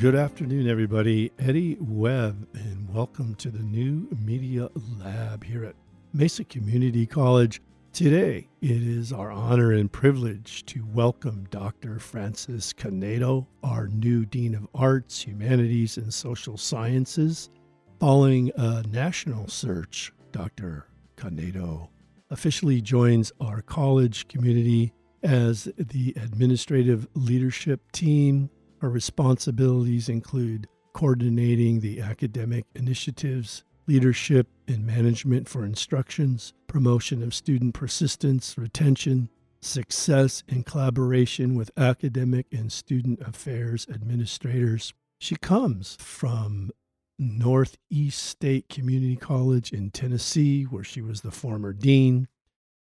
Good afternoon, everybody. Eddie Webb, and welcome to the new Media Lab here at Mesa Community College. Today, it is our honor and privilege to welcome Dr. Francis Canedo, our new Dean of Arts, Humanities, and Social Sciences. Following a national search, Dr. Canedo officially joins our college community as the administrative leadership team our responsibilities include coordinating the academic initiatives, leadership and management for instructions, promotion of student persistence, retention, success, and collaboration with academic and student affairs administrators. She comes from Northeast State Community College in Tennessee, where she was the former dean,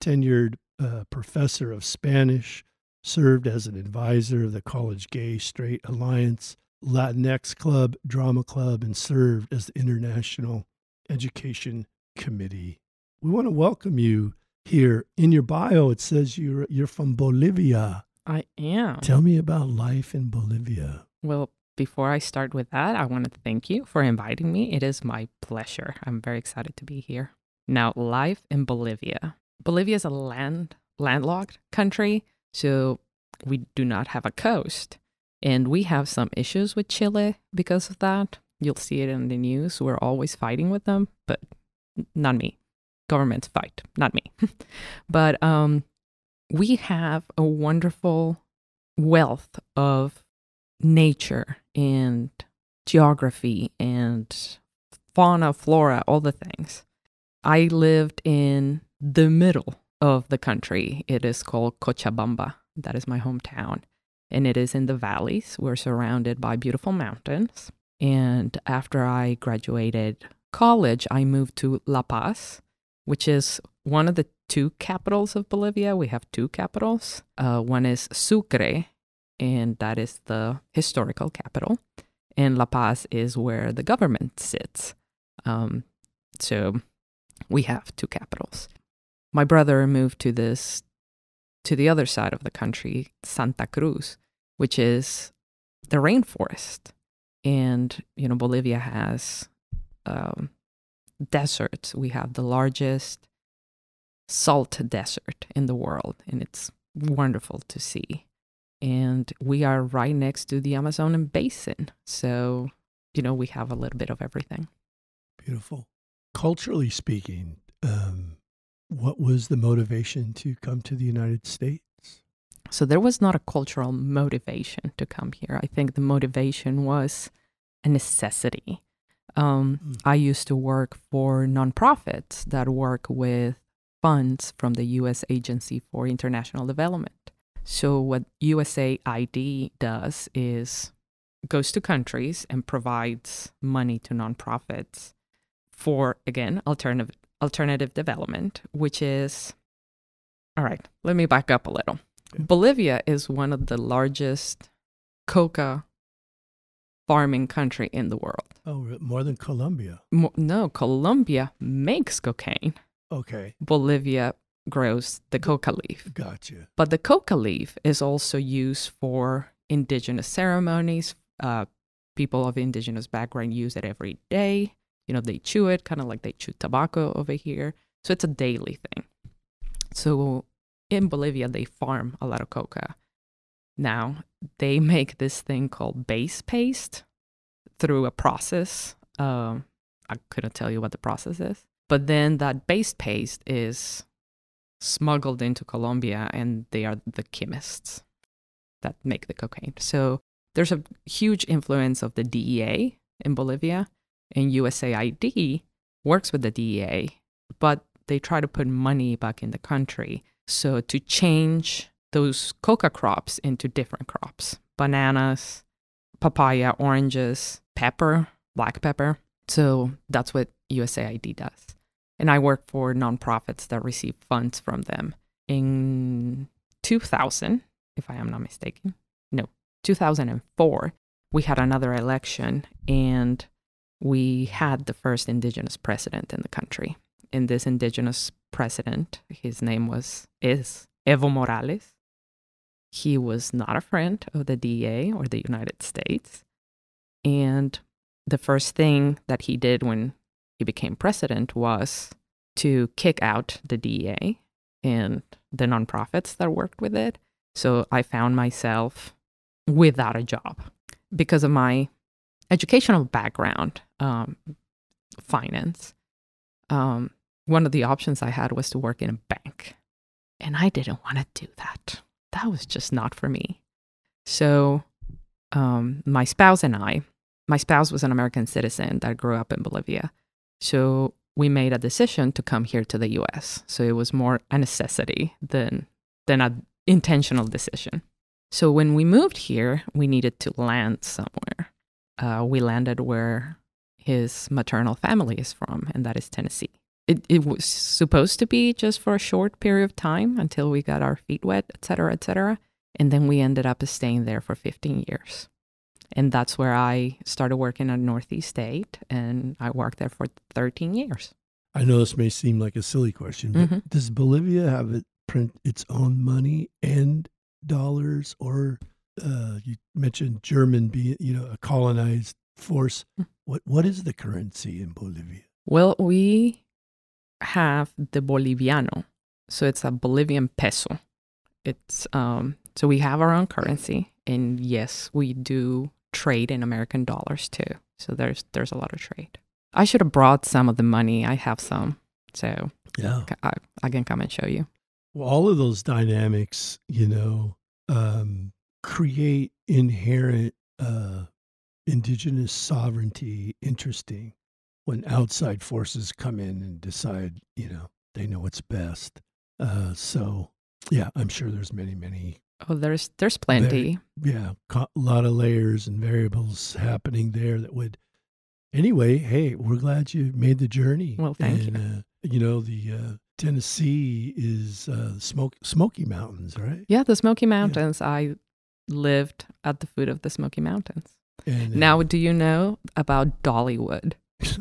tenured uh, professor of Spanish, served as an advisor of the College Gay Straight Alliance, Latinx Club, Drama Club, and served as the International Education Committee. We want to welcome you here. In your bio, it says you're you're from Bolivia. I am. Tell me about life in Bolivia. Well, before I start with that, I want to thank you for inviting me. It is my pleasure. I'm very excited to be here. Now, life in Bolivia. Bolivia is a land landlocked country so we do not have a coast. And we have some issues with Chile because of that. You'll see it in the news. We're always fighting with them, but not me. Governments fight, not me. but um, we have a wonderful wealth of nature and geography and fauna, flora, all the things. I lived in the middle of the country. It is called Cochabamba. That is my hometown. And it is in the valleys. We're surrounded by beautiful mountains. And after I graduated college, I moved to La Paz, which is one of the two capitals of Bolivia. We have two capitals. Uh, one is Sucre, and that is the historical capital. And La Paz is where the government sits. Um, so we have two capitals my brother moved to this to the other side of the country, Santa Cruz, which is the rainforest. And, you know, Bolivia has um, deserts. We have the largest salt desert in the world, and it's wonderful to see. And we are right next to the Amazon basin. So, you know, we have a little bit of everything. Beautiful. Culturally speaking, what was the motivation to come to the United States? So there was not a cultural motivation to come here. I think the motivation was a necessity. Um, mm. I used to work for nonprofits that work with funds from the U.S. Agency for International Development. So what USAID does is goes to countries and provides money to nonprofits for again alternative alternative development, which is all right, let me back up a little. Bolivia is one of the largest coca farming country in the world. Oh, more than Colombia? Mo- no, Colombia makes cocaine. Okay. Bolivia grows the coca leaf. Gotcha. But the coca leaf is also used for indigenous ceremonies. Uh, people of indigenous background use it every day. You know, they chew it kind of like they chew tobacco over here. So it's a daily thing. So in Bolivia, they farm a lot of coca. Now, they make this thing called base paste through a process. Um, I couldn't tell you what the process is. But then that base paste is smuggled into Colombia, and they are the chemists that make the cocaine. So there's a huge influence of the DEA in Bolivia and USAID works with the DEA, but they try to put money back in the country. So to change those coca crops into different crops bananas, papaya, oranges, pepper, black pepper. So that's what USAID does. And I work for nonprofits that receive funds from them. In 2000, if I am not mistaken, no, 2004, we had another election and we had the first indigenous president in the country. And this indigenous president, his name was is Evo Morales. He was not a friend of the DEA or the United States. And the first thing that he did when he became president was to kick out the DEA and the nonprofits that worked with it. So I found myself without a job because of my educational background, um, finance. Um, one of the options I had was to work in a bank. And I didn't want to do that. That was just not for me. So, um, my spouse and I, my spouse was an American citizen that grew up in Bolivia. So, we made a decision to come here to the US. So, it was more a necessity than, than an intentional decision. So, when we moved here, we needed to land somewhere. Uh, we landed where his maternal family is from, and that is Tennessee it, it was supposed to be just for a short period of time until we got our feet wet, et cetera, et cetera. And then we ended up staying there for 15 years. And that's where I started working at Northeast State, and I worked there for 13 years. I know this may seem like a silly question, but mm-hmm. does Bolivia have it print its own money and dollars, or uh, you mentioned German being, you know, a colonized force? Mm. What what is the currency in Bolivia? Well, we have the Boliviano. So it's a Bolivian peso. It's um so we have our own currency and yes, we do trade in American dollars too. So there's there's a lot of trade. I should have brought some of the money. I have some. So yeah. I, I can come and show you. Well, all of those dynamics, you know, um, create inherent uh, indigenous sovereignty interesting when outside forces come in and decide, you know, they know what's best. Uh, so, yeah, I'm sure there's many, many. Oh, there's there's plenty. Yeah, a lot of layers and variables happening there that would. Anyway, hey, we're glad you made the journey. Well, thank and, you. Uh, you know, the uh, Tennessee is uh, smoke Smoky Mountains, right? Yeah, the Smoky Mountains. Yeah. I lived at the foot of the Smoky Mountains. And, uh, now, do you know about Dollywood?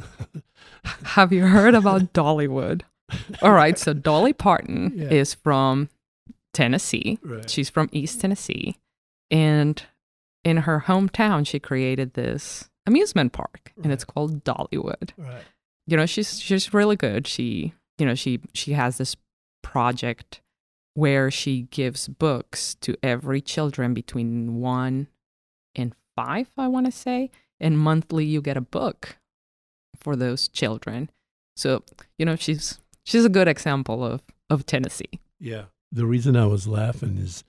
Have you heard about Dollywood? All right, so Dolly Parton yeah. is from Tennessee. Right. She's from East Tennessee. And in her hometown, she created this amusement park right. and it's called Dollywood. Right. You know, she's she's really good. She, you know, she she has this project where she gives books to every children between 1 and 5, I want to say, and monthly you get a book for those children. So, you know, she's she's a good example of of Tennessee. Yeah. The reason I was laughing is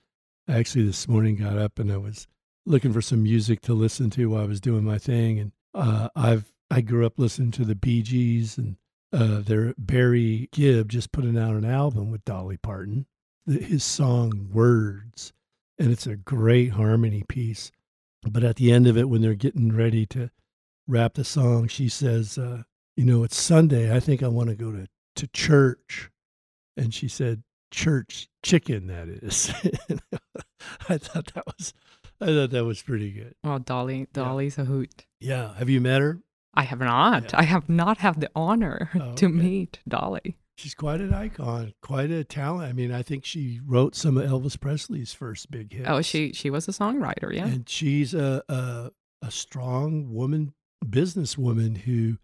actually this morning got up and I was looking for some music to listen to while I was doing my thing and uh, I've I grew up listening to the Bee Gees and uh, their Barry Gibb just putting out an album with Dolly Parton. The, his song Words, and it's a great harmony piece. But at the end of it, when they're getting ready to wrap the song, she says, uh, "You know, it's Sunday. I think I want to go to to church." And she said, "Church chicken, that is." I thought that was, I thought that was pretty good. Oh, Dolly, Dolly's yeah. a hoot. Yeah, have you met her? I have not. Yeah. I have not had the honor oh, to okay. meet Dolly. She's quite an icon, quite a talent. I mean, I think she wrote some of Elvis Presley's first big hits. Oh, she she was a songwriter, yeah. And she's a a, a strong woman businesswoman who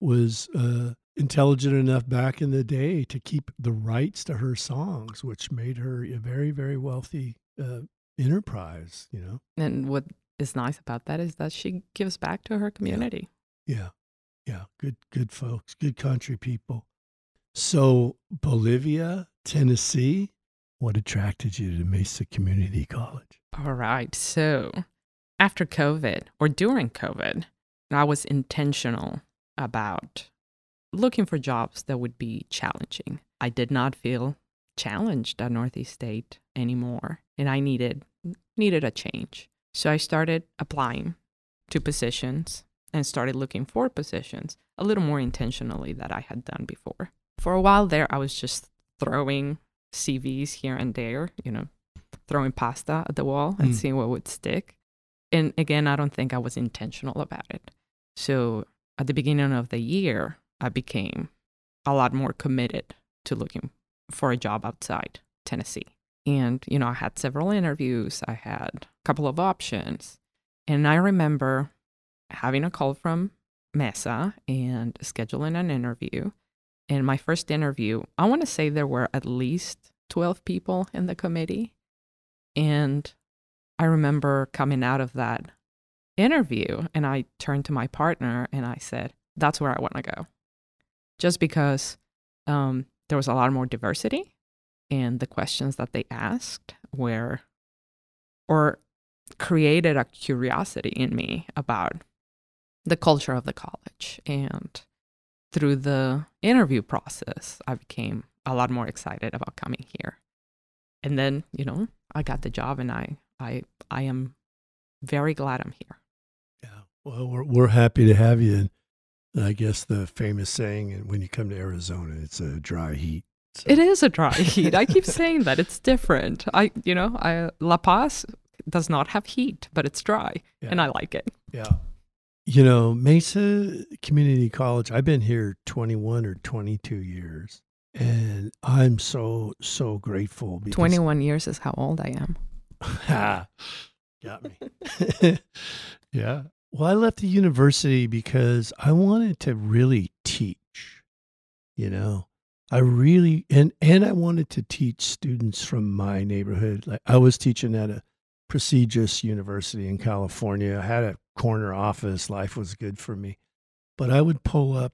was uh, intelligent enough back in the day to keep the rights to her songs, which made her a very, very wealthy uh, enterprise, you know. And what is nice about that is that she gives back to her community. Yeah. yeah. Yeah. Good, good folks, good country people. So, Bolivia, Tennessee, what attracted you to Mesa Community College? All right. So, after COVID or during COVID, I was intentional about looking for jobs that would be challenging. I did not feel challenged at Northeast State anymore, and I needed needed a change. So I started applying to positions and started looking for positions a little more intentionally than I had done before. For a while there, I was just throwing CVs here and there, you know, throwing pasta at the wall and mm. seeing what would stick. And again, I don't think I was intentional about it. So at the beginning of the year, I became a lot more committed to looking for a job outside Tennessee. And, you know, I had several interviews, I had a couple of options. And I remember having a call from Mesa and scheduling an interview. In my first interview, I want to say there were at least 12 people in the committee. And I remember coming out of that interview and I turned to my partner and I said, That's where I want to go. Just because um, there was a lot more diversity and the questions that they asked were, or created a curiosity in me about the culture of the college. And through the interview process, I became a lot more excited about coming here. And then, you know, I got the job and I I I am very glad I'm here. Yeah. Well, we're we're happy to have you and I guess the famous saying when you come to Arizona, it's a dry heat. So. It is a dry heat. I keep saying that it's different. I, you know, I La Paz does not have heat, but it's dry, yeah. and I like it. Yeah. You know, Mesa Community College, I've been here 21 or 22 years, and I'm so, so grateful. Because 21 years is how old I am. Got me. yeah. Well, I left the university because I wanted to really teach, you know. I really and and I wanted to teach students from my neighborhood. Like I was teaching at a prestigious university in California. I had a corner office. Life was good for me. But I would pull up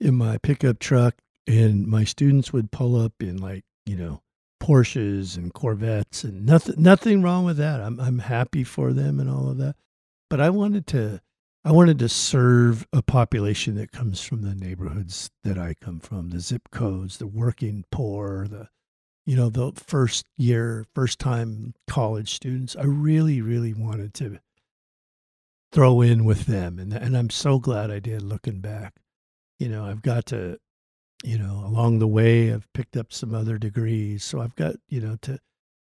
in my pickup truck and my students would pull up in like, you know, Porsches and Corvettes and nothing nothing wrong with that. I'm I'm happy for them and all of that. But I wanted to I wanted to serve a population that comes from the neighborhoods that I come from, the zip codes, the working poor, the you know, the first year, first time college students. I really, really wanted to throw in with them. And, and I'm so glad I did looking back. You know, I've got to, you know, along the way, I've picked up some other degrees. So I've got, you know, to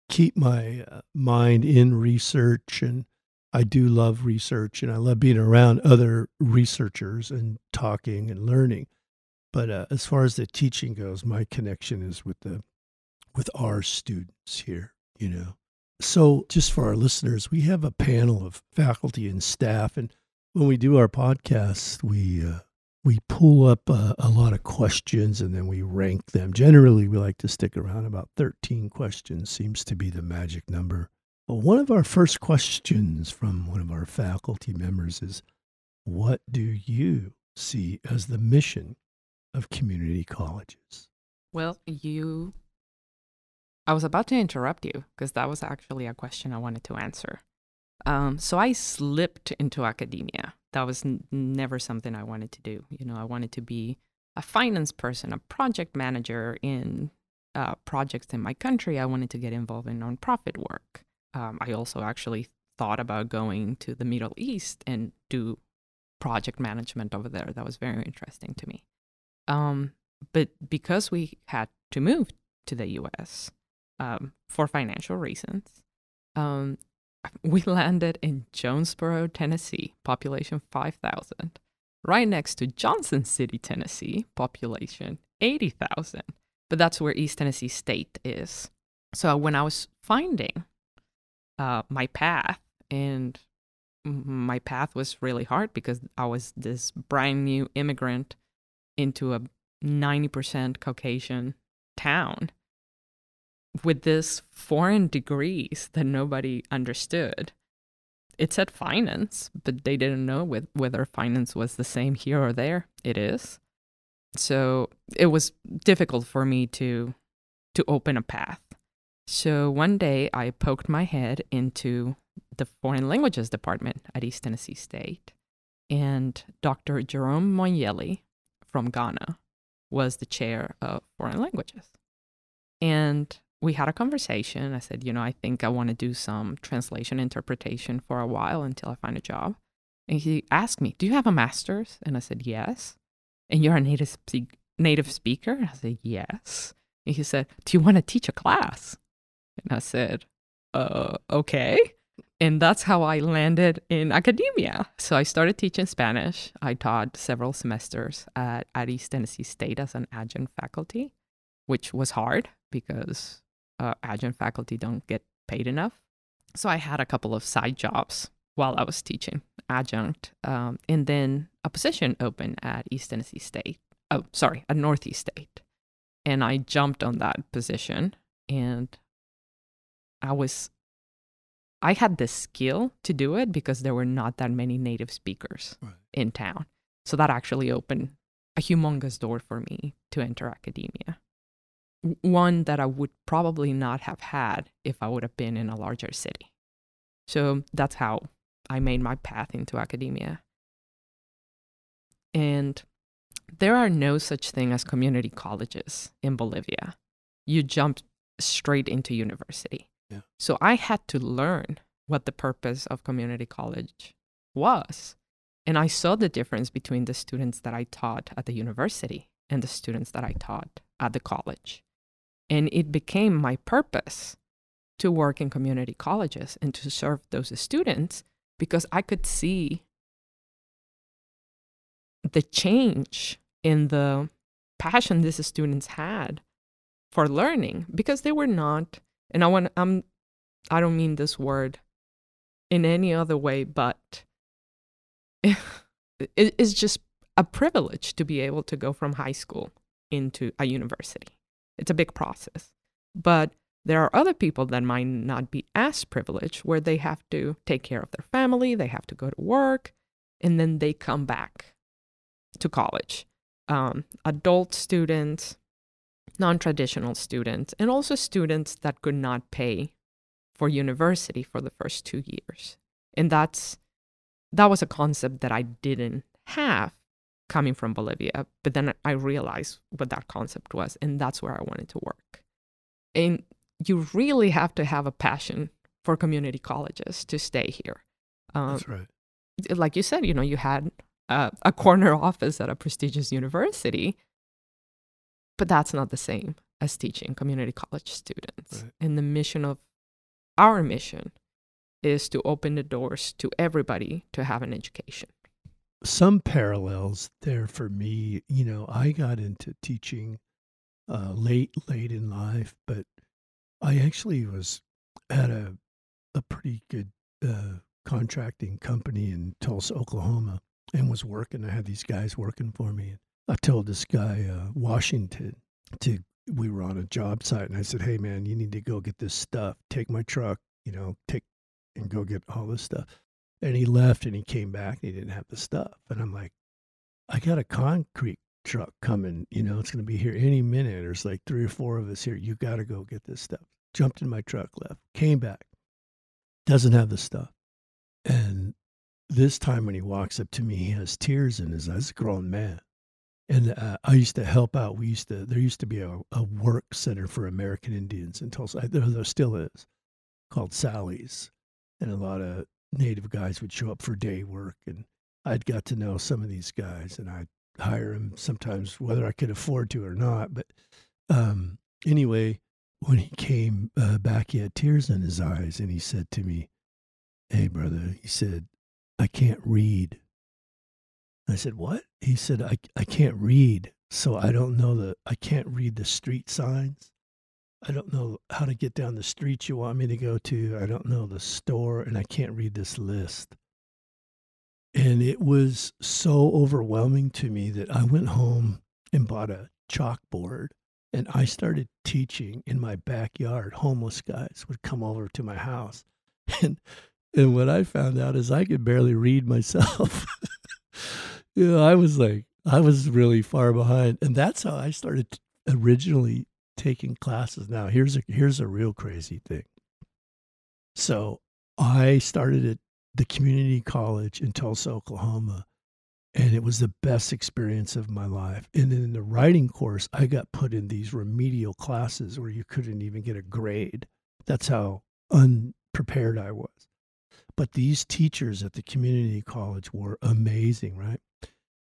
keep my uh, mind in research. And I do love research and I love being around other researchers and talking and learning. But uh, as far as the teaching goes, my connection is with the with our students here, you know. So, just for our listeners, we have a panel of faculty and staff, and when we do our podcast, we uh, we pull up uh, a lot of questions and then we rank them. Generally, we like to stick around about thirteen questions. Seems to be the magic number. Well, one of our first questions from one of our faculty members is, "What do you see as the mission of community colleges?" Well, you I was about to interrupt you because that was actually a question I wanted to answer. Um, so I slipped into academia. That was n- never something I wanted to do. You know, I wanted to be a finance person, a project manager in uh, projects in my country. I wanted to get involved in nonprofit work. Um, I also actually thought about going to the Middle East and do project management over there. That was very interesting to me. Um, but because we had to move to the US, um, for financial reasons. Um, we landed in Jonesboro, Tennessee, population 5,000, right next to Johnson City, Tennessee, population 80,000. But that's where East Tennessee State is. So when I was finding uh, my path, and my path was really hard because I was this brand new immigrant into a 90% Caucasian town with this foreign degrees that nobody understood. It said finance, but they didn't know with, whether finance was the same here or there. It is. So it was difficult for me to to open a path. So one day I poked my head into the foreign languages department at East Tennessee State, and Dr. Jerome Monyeli from Ghana was the chair of foreign languages. And we had a conversation. I said, you know, I think I want to do some translation interpretation for a while until I find a job. And he asked me, Do you have a master's? And I said, Yes. And you're a native, native speaker? I said, Yes. And he said, Do you want to teach a class? And I said, Uh, okay. And that's how I landed in academia. So I started teaching Spanish. I taught several semesters at, at East Tennessee State as an adjunct faculty, which was hard because uh, adjunct faculty don't get paid enough. So I had a couple of side jobs while I was teaching adjunct, um, and then a position opened at East Tennessee State. Oh, sorry, at Northeast State, and I jumped on that position, and I was, I had the skill to do it because there were not that many native speakers Right. in town, so that actually opened a humongous door for me to enter academia. One that I would probably not have had if I would have been in a larger city. So that's how I made my path into academia. And there are no such thing as community colleges in Bolivia. You jump straight into university. Yeah. So I had to learn what the purpose of community college was. And I saw the difference between the students that I taught at the university and the students that I taught at the college. And it became my purpose to work in community colleges and to serve those students because I could see the change in the passion these students had for learning because they were not and I want I'm I don't mean this word in any other way but it, it's just a privilege to be able to go from high school into a university. It's a big process. But there are other people that might not be as privileged where they have to take care of their family, they have to go to work, and then they come back to college. Um, adult students, non traditional students, and also students that could not pay for university for the first two years. And that's that was a concept that I didn't have coming from Bolivia, but then I realized what that concept was, and that's where I wanted to work. And you really have to have a passion for community colleges to stay here. Um, That's right. like you said, you know, you had a, a corner office at a prestigious university, but that's not the same as teaching community college students. Right. And the mission of our mission is to open the doors to everybody to have an education. Some parallels there for me. You know, I got into teaching uh, late, late in life, but I actually was at a a pretty good uh, contracting company in Tulsa, Oklahoma, and was working. I had these guys working for me. I told this guy uh, Washington to. We were on a job site, and I said, "Hey, man, you need to go get this stuff. Take my truck, you know, take and go get all this stuff." And he left, and he came back, and he didn't have the stuff. And I'm like, "I got a concrete truck coming. You know, it's going to be here any minute. There's like three or four of us here. You got to go get this stuff." Jumped in my truck, left, came back, doesn't have the stuff, and this time when he walks up to me, he has tears in his eyes. A grown man. And uh, I used to help out. We used to, there used to be a, a work center for American Indians in Tulsa. There, there still is, called Sally's. And a lot of native guys would show up for day work. And I'd got to know some of these guys and I'd hire them sometimes, whether I could afford to or not. But um, anyway, when he came uh, back, he had tears in his eyes. And he said to me, Hey, brother, he said, I can't read. I said, What? He said, I, I can't read. So I don't know the, I can't read the street signs. I don't know how to get down the street you want me to go to. I don't know the store and I can't read this list. And it was so overwhelming to me that I went home and bought a chalkboard and I started teaching in my backyard. Homeless guys would come over to my house. And and what I found out is I could barely read myself. you know, I was like, I was really far behind, and that's how I started originally taking classes. Now, here's a here's a real crazy thing. So I started at the community college in Tulsa, Oklahoma, and it was the best experience of my life. And then in the writing course, I got put in these remedial classes where you couldn't even get a grade. That's how unprepared I was. But these teachers at the community college were amazing, right?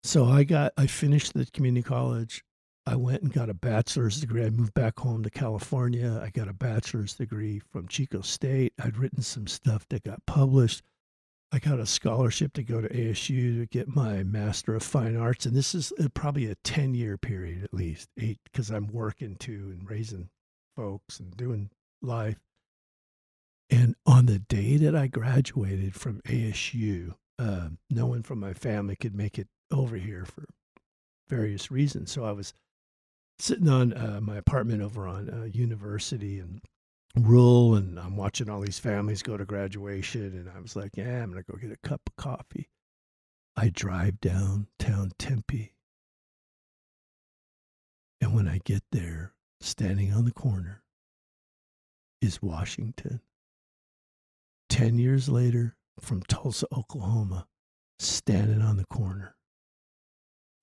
So I got, I finished the community college. I went and got a bachelor's degree. I moved back home to California. I got a bachelor's degree from Chico State. I'd written some stuff that got published. I got a scholarship to go to ASU to get my Master of Fine Arts. And this is uh, probably a 10 year period at least, eight, because I'm working too and raising folks and doing life. And on the day that I graduated from ASU, uh, no one from my family could make it over here for various reasons. So I was sitting on uh, my apartment over on uh, University and Rural, and I'm watching all these families go to graduation, and I was like, yeah, I'm gonna go get a cup of coffee. I drive downtown Tempe, and when I get there, standing on the corner is Washington. Ten years later, from Tulsa, Oklahoma, standing on the corner.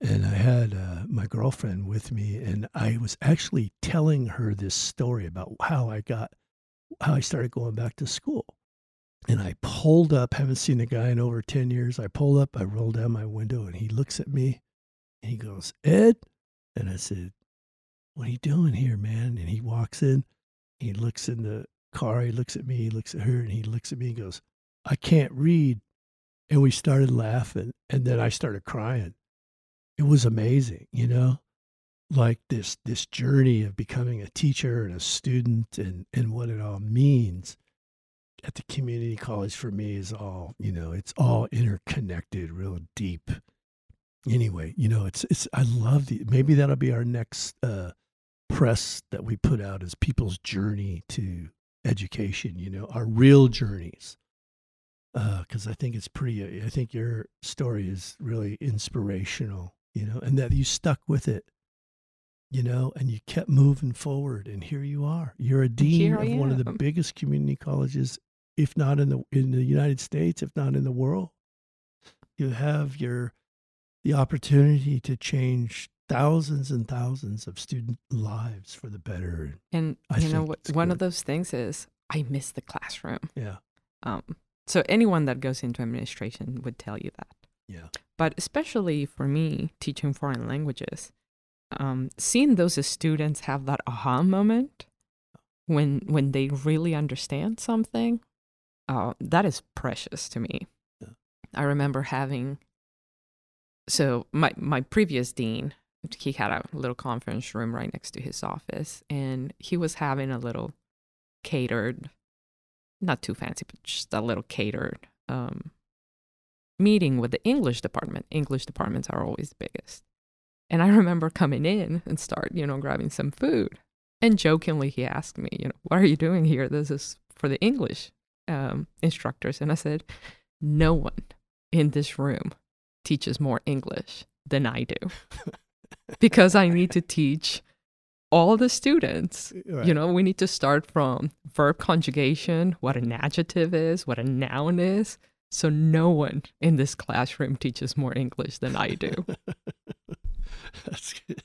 And I had uh, my girlfriend with me, and I was actually telling her this story about how I got, how I started going back to school. And I pulled up, haven't seen the guy in over 10 years. I pulled up, I rolled down my window, and he looks at me and he goes, Ed? And I said, What are you doing here, man? And he walks in, he looks in the car, he looks at me, he looks at her, and he looks at me and goes, I can't read. And we started laughing, and then I started crying. It was amazing, you know, like this this journey of becoming a teacher and a student and and what it all means at the community college for me is all you know it's all interconnected real deep. Anyway you know it's it's i love the maybe that'll be our next uh press that we put out as people's journey to education you know our real journeys. Because uh, I think it's pretty. I think your story is really inspirational, you know, and that you stuck with it, you know, and you kept moving forward, and here you are. You're a dean of one of the biggest community colleges, if not in the in the United States, if not in the world. You have your the opportunity to change thousands and thousands of student lives for the better. And I you know what? One good. of those things is I miss the classroom. Yeah. Um, so anyone that goes into administration would tell you that. Yeah. But especially for me, teaching foreign languages, um, seeing those students have that aha moment when when they really understand something, uh, that is precious to me. Yeah. I remember having. So my my previous dean, he had a little conference room right next to his office, and he was having a little catered not too fancy, but just a little catered um, meeting with the English department. English departments are always the biggest. And I remember coming in and start, you know, grabbing some food. And jokingly, he asked me, you know, what are you doing here? This is for the English um, instructors. And I said, no one in this room teaches more English than I do because I need to teach all the students. Right. You know, we need to start from verb conjugation, what an adjective is, what a noun is. So no one in this classroom teaches more English than I do. That's good.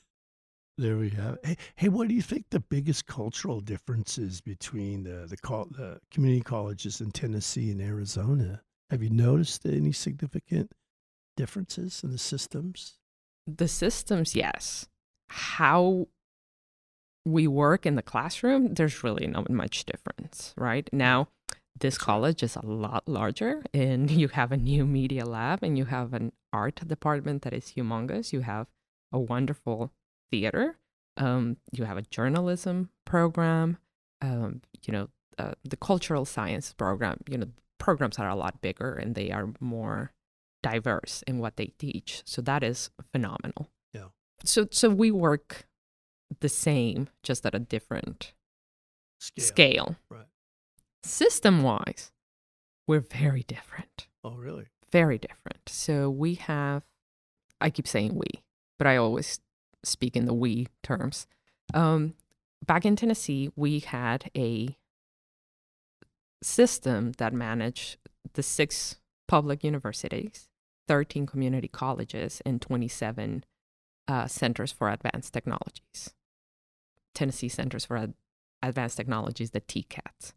There we have. Hey, hey, what do you think the biggest cultural differences between the the, the community colleges in Tennessee and Arizona? Have you noticed any significant differences in the systems? The systems, yes. How we work in the classroom, there's really not much difference, right? Now, this college is a lot larger, and you have a new media lab, and you have an art department that is humongous. You have a wonderful theater. Um, you have a journalism program. Um, you know, uh, the cultural science program. You know, programs are a lot bigger and they are more diverse in what they teach. So that is phenomenal. Yeah. So so we work the same, just at a different scale. scale. Right. System wise, we're very different. Oh, really? Very different. So we have, I keep saying we, but I always speak in the we terms. Um, back in Tennessee, we had a system that managed the six public universities, 13 community colleges, and 27 uh, centers for advanced technologies. Tennessee Centers for Ad- Advanced Technologies, the TCATs.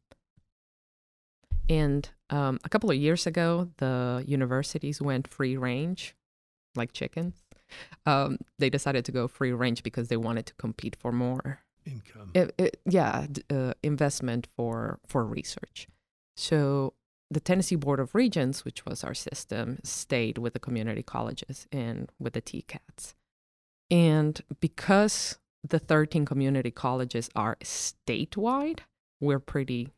And um, a couple of years ago, the universities went free range, like chickens. Um, they decided to go free range because they wanted to compete for more income. It, it, yeah, uh, investment for for research. So the Tennessee Board of Regents, which was our system, stayed with the community colleges and with the TCATs. And because the 13 community colleges are statewide, we're pretty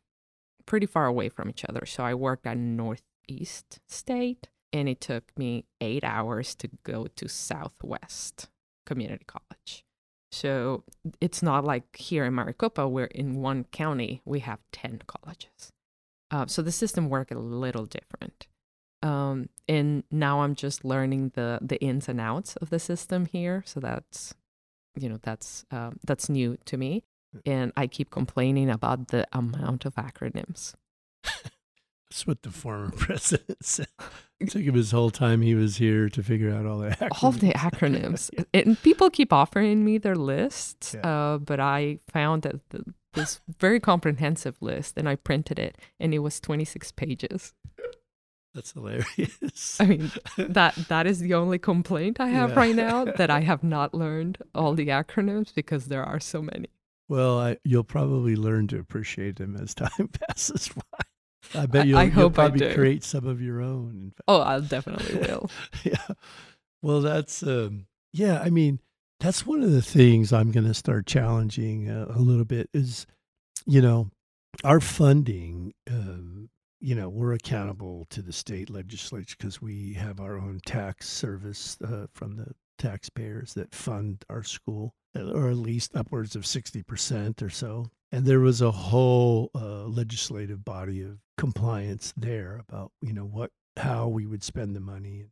pretty far away from each other. So I worked at Northeast State and it took me eight hours to go to Southwest Community College. So it's not like here in Maricopa, where in one county we have 10 colleges. Uh, so the system worked a little different. Um, and now I'm just learning the the ins and outs of the system here. So that's, you know, that's uh, that's new to me. And I keep complaining about the amount of acronyms. That's what the former president said. It took him his whole time he was here to figure out all the acronyms. All the acronyms. yeah. And people keep offering me their lists, yeah. uh, but I found that the, this very comprehensive list, and I printed it, and it was 26 pages. That's hilarious. I mean, that that is the only complaint I have yeah. right now that I have not learned all the acronyms because there are so many. Well, I, you'll probably learn to appreciate them as time passes by. I bet you'll, I, I you'll hope probably create some of your own. Oh, I definitely will. yeah. Well, that's um, yeah. I mean, that's one of the things I'm going to start challenging uh, a little bit. Is you know, our funding. Uh, you know, we're accountable to the state legislature because we have our own tax service uh, from the taxpayers that fund our school, or at least upwards of 60% or so. And there was a whole uh, legislative body of compliance there about, you know, what, how we would spend the money and,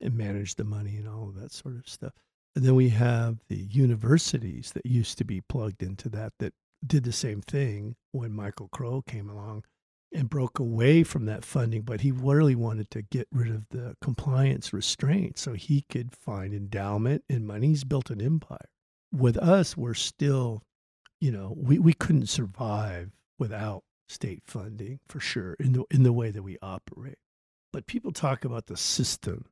and manage the money and all of that sort of stuff. And then we have the universities that used to be plugged into that that did the same thing when Michael Crow came along and broke away from that funding, but he really wanted to get rid of the compliance restraint so he could find endowment and money. He's built an empire. With us, we're still, you know, we, we couldn't survive without state funding for sure in the in the way that we operate. But people talk about the system.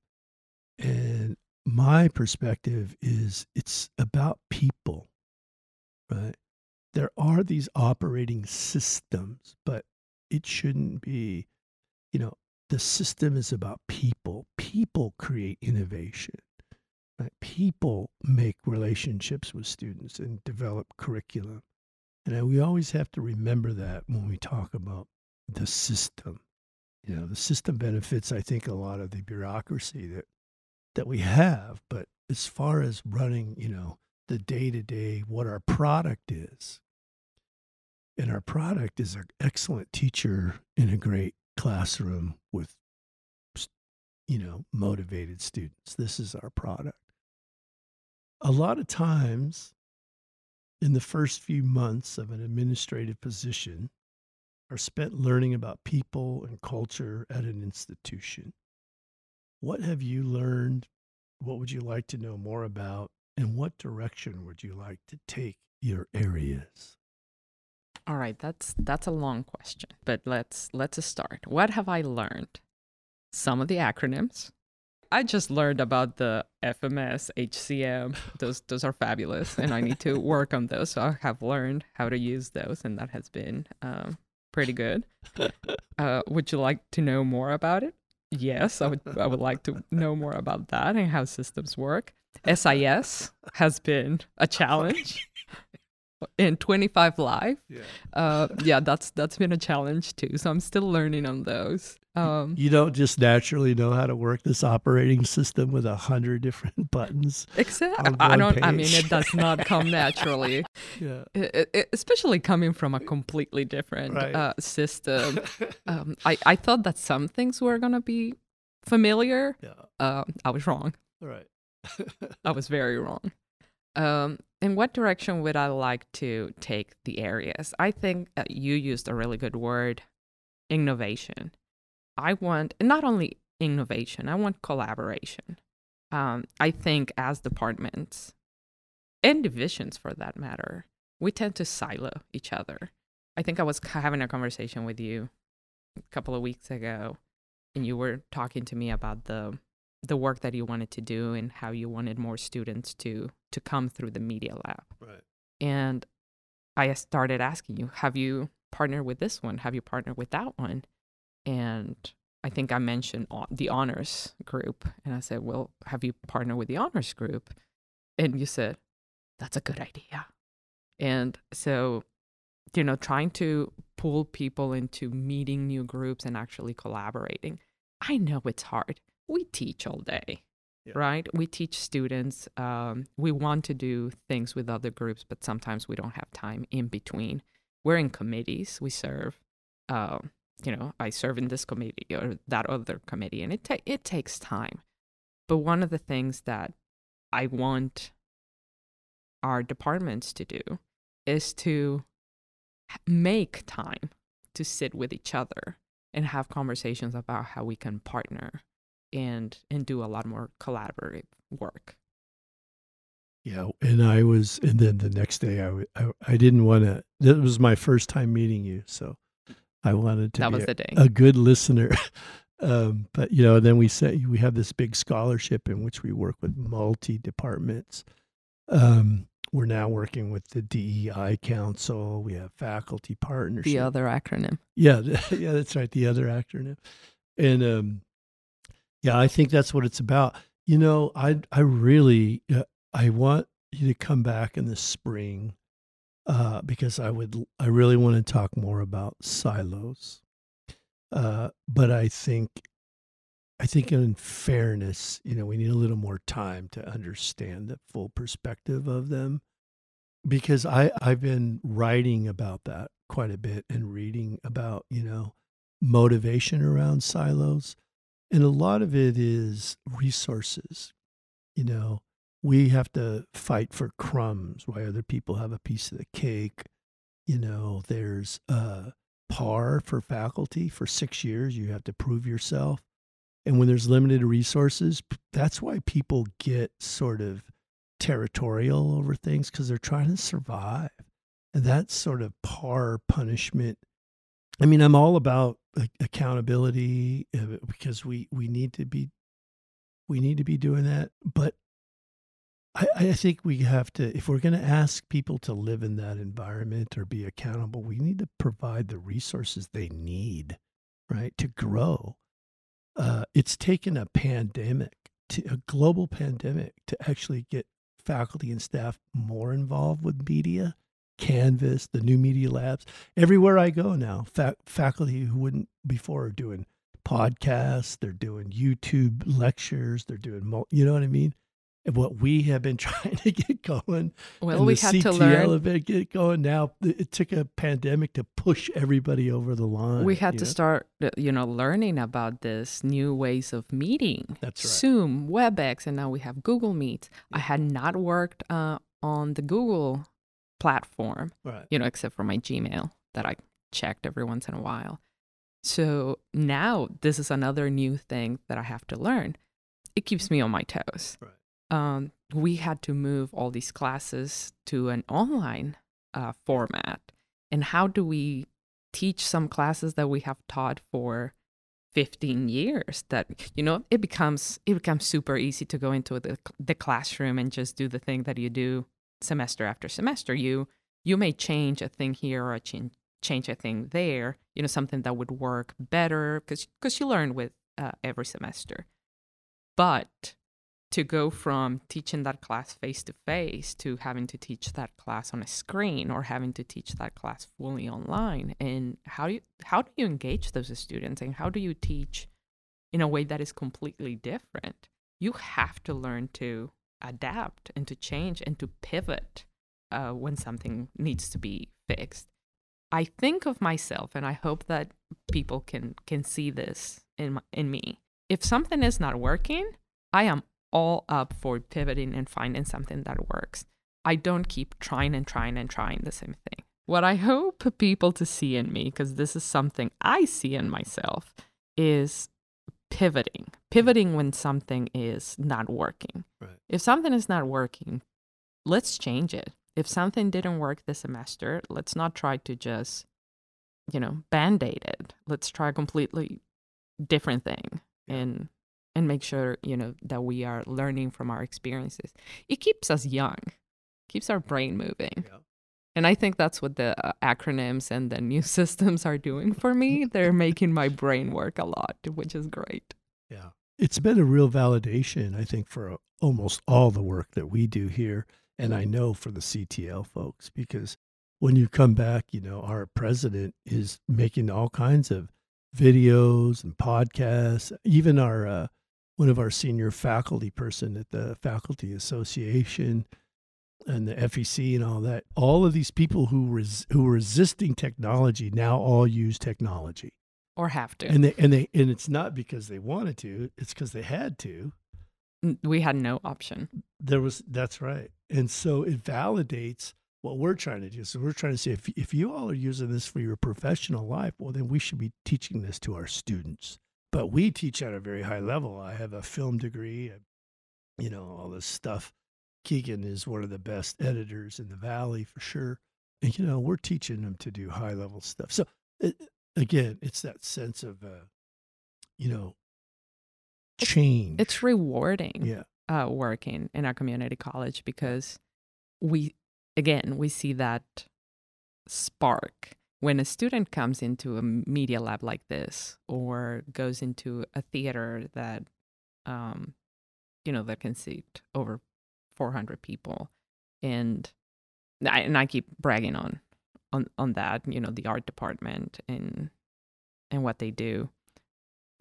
And my perspective is it's about people, right? There are these operating systems, but it shouldn't be, you know, the system is about people. People create innovation. People make relationships with students and develop curriculum. And we always have to remember that when we talk about the system. You know, the system benefits, I think, a lot of the bureaucracy that that we have. But as far as running, you know, the day to day, what our product is, and our product is an excellent teacher in a great classroom with, you know, motivated students. This is our product. A lot of times in the first few months of an administrative position are spent learning about people and culture at an institution. What have you learned? What would you like to know more about? And what direction would you like to take your areas? All right, that's that's a long question, but let's let's start. What have I learned? Some of the acronyms. I just learned about the FMS, HCM. Those those are fabulous, and I need to work on those. So I have learned how to use those, and that has been um, pretty good. Uh, would you like to know more about it? Yes, I would. I would like to know more about that and how systems work. SIS has been a challenge in 25Live. Yeah. Uh, yeah that's that's been a challenge too so i'm still learning on those. Um, you don't just naturally know how to work this operating system with a hundred different buttons except i don't page. i mean it does not come naturally. Yeah. It, it, especially coming from a completely different right. uh, system. Um, I, I thought that some things were gonna be familiar. Yeah. Uh, i was wrong. Right. I was very wrong. Um, in what direction would I like to take the areas? I think uh, you used a really good word innovation. I want not only innovation, I want collaboration. Um, I think as departments and divisions for that matter, we tend to silo each other. I think I was having a conversation with you a couple of weeks ago, and you were talking to me about the the work that you wanted to do and how you wanted more students to to come through the media lab. Right. And I started asking you, have you partnered with this one? Have you partnered with that one? And I think I mentioned the honors group. And I said, well, have you partnered with the honors group? And you said, that's a good idea. And so, you know, trying to pull people into meeting new groups and actually collaborating. I know it's hard we teach all day, Yeah. right? We teach students. Um, we want to do things with other groups, but sometimes we don't have time in between. We're in committees. We serve. Um, you know, I serve in this committee or that other committee, and it ta- it takes time. But one of the things that I want our departments to do is to make time to sit with each other and have conversations about how we can partner and and do a lot more collaborative work. Yeah, and I was, and then the next day I I didn't want to. That was my first time meeting you, so I wanted to that be was a, the day. a good listener. um, but you know, then we say we have this big scholarship in which we work with multi departments. Um, we're now working with the DEI Council. We have faculty partnership. the other acronym. Yeah, yeah, that's right. The other acronym, and um, yeah, I think that's what it's about. You know, I I really uh, I want you to come back in the spring uh, because I would I really want to talk more about silos. Uh, but I think I think in fairness, you know, we need a little more time to understand the full perspective of them because I I've been writing about that quite a bit and reading about, you know, motivation around silos. And a lot of it is resources. You know, we have to fight for crumbs while other people have a piece of the cake. You know, there's uh par for faculty for 6 years you have to prove yourself. And when there's limited resources, that's why people get sort of territorial over things because they're trying to survive. And that's sort of par punishment. I mean, I'm all about accountability uh, because we we need to be we need to be doing that. But I, I think we have to, if we're going to ask people to live in that environment or be accountable, we need to provide the resources they need, right, to grow. Uh, it's taken a pandemic, to, a global pandemic, to actually get faculty and staff more involved with media, Canvas, the new media labs. Everywhere I go now, fa- faculty who wouldn't before are doing podcasts, they're doing YouTube lectures, they're doing, you know what I mean? And what we have been trying to get going, Well, we had to learn. it get going now. It took a pandemic to push everybody over the line. We had to know? start, uh, you know, learning about this new ways of meeting. That's right. Zoom, WebEx, and now we have Google Meet. I had not worked uh, on the Google platform, Right. you know, except for my Gmail that I checked every once in a while. So now this is another new thing that I have to learn. It keeps me on my toes. Right. Um, we had to move all these classes to an online uh, format. And how do we teach some classes that we have taught for 15 years that you know it becomes it becomes super easy to go into the, the classroom and just do the thing that you do semester after semester you you may change a thing here or a change change a thing there you know something that would work better because because you learn with uh, every semester. But to go from teaching that class face to face to having to teach that class on a screen or having to teach that class fully online and how do you how do you engage those students and how do you teach in a way that is completely different? You have to learn to adapt and to change and to pivot uh, when something needs to be fixed i think of myself and i hope that people can can see this in my, in me if something is not working i am all up for pivoting and finding something that works. I don't keep trying and trying and trying the same thing. What I hope people to see in me, because this is something I see in myself, is pivoting. Pivoting when something is not working. Right. If something is not working, let's change it. If something didn't work this semester, let's not try to just, you know, band aid it. Let's try a completely different thing. And and make sure you know that we are learning from our experiences it keeps us young keeps our brain moving Yeah. And i think that's what the uh, acronyms and the new systems are doing for me they're making my brain work a lot which is great Yeah. It's been a real validation, I think, for uh, almost all the work that we do here. And I know for the CTL folks, because when you come back, you know, our president is making all kinds of videos and podcasts. Even our uh, one of our senior faculty person at the faculty association and the FEC and all that. All of these people who res, who were resisting technology now all use technology or have to. and they and they and it's not because they wanted to; it's because they had to. We had no option. There was that's right, and so it validates what we're trying to do. So we're trying to say if if you all are using this for your professional life, well, then we should be teaching this to our students. But we teach at a very high level. I have a film degree, you know, all this stuff. Keegan is one of the best editors in the valley for sure, and you know we're teaching them to do high level stuff. So it, again, it's that sense of, uh, you know, change. It's rewarding yeah, uh, working in our community college because we, again, we see that spark when a student comes into a media lab like this or goes into a theater that, um, you know, that can seat over 400 people, and I, and I keep bragging on on on that, you know, the art department and and what they do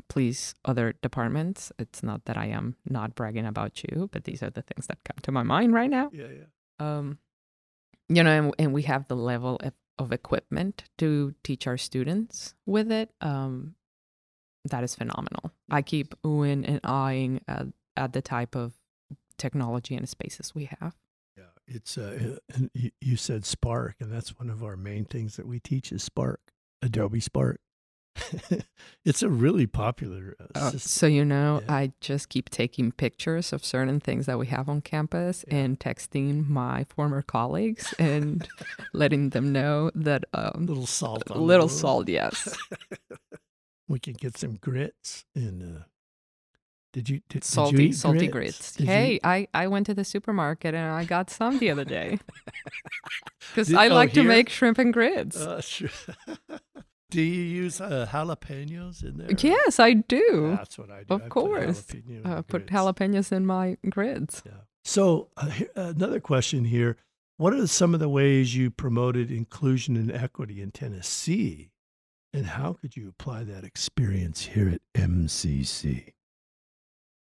please other departments. It's not that I am not bragging about you, but these are the things that come to my mind right now. yeah, yeah. Um, you know, and, and we have the level of, of equipment to teach our students with it. Um, that is phenomenal. I keep oohing and eyeing at, at the type of technology and spaces we have. Yeah, it's uh, and you, said Spark, and that's one of our main things that we teach is Spark, Adobe Spark. it's a really popular uh, Uh, so you know, Yeah. I just keep taking pictures of certain things that we have on campus Yeah. and texting my former colleagues and letting them know that um, little salt, the little salt, yes, we can get some grits and. Uh, did you did, did salty, you eat salty grits? grits. Did you hey, I I went to the supermarket and I got some the other day because Did- I oh, like to make shrimp and grits. Uh, sure. do you use uh, jalapenos in there? yes, I do. That's what I do. Of I put course. jalapeno uh, put jalapenos in my grits. Yeah. So uh, another question here: What are some of the ways you promoted inclusion and equity in Tennessee, and how could you apply that experience here at MCC?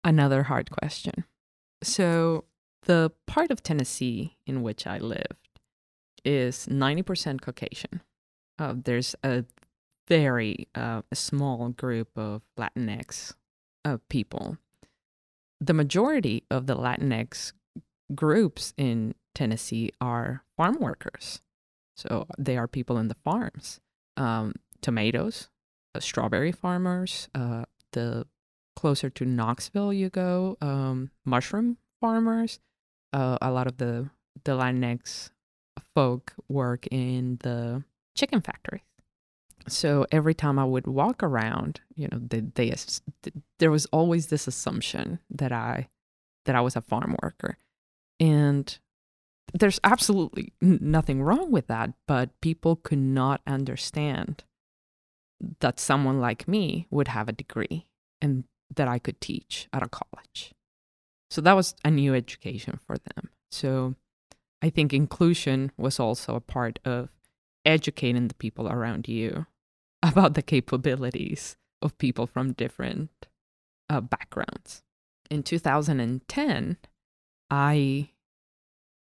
Another hard question. So, the part of Tennessee in which I lived is 90% Caucasian. Uh, there's a very uh, a small group of Latinx uh, people. The majority of the Latinx groups in Tennessee are farm workers. So, they are people in the farms. Um, tomatoes, uh, strawberry farmers, uh, the closer to Knoxville you go, um, mushroom farmers. Uh, a lot of the the Latinx folk work in the chicken factory. So every time I would walk around, you know, they, they there was always this assumption that I that I was a farm worker, and there's absolutely nothing wrong with that. But people could not understand that someone like me would have a degree and that I could teach at a college. So that was a new education for them. So I think inclusion was also a part of educating the people around you about the capabilities of people from different uh, backgrounds. In 2010, I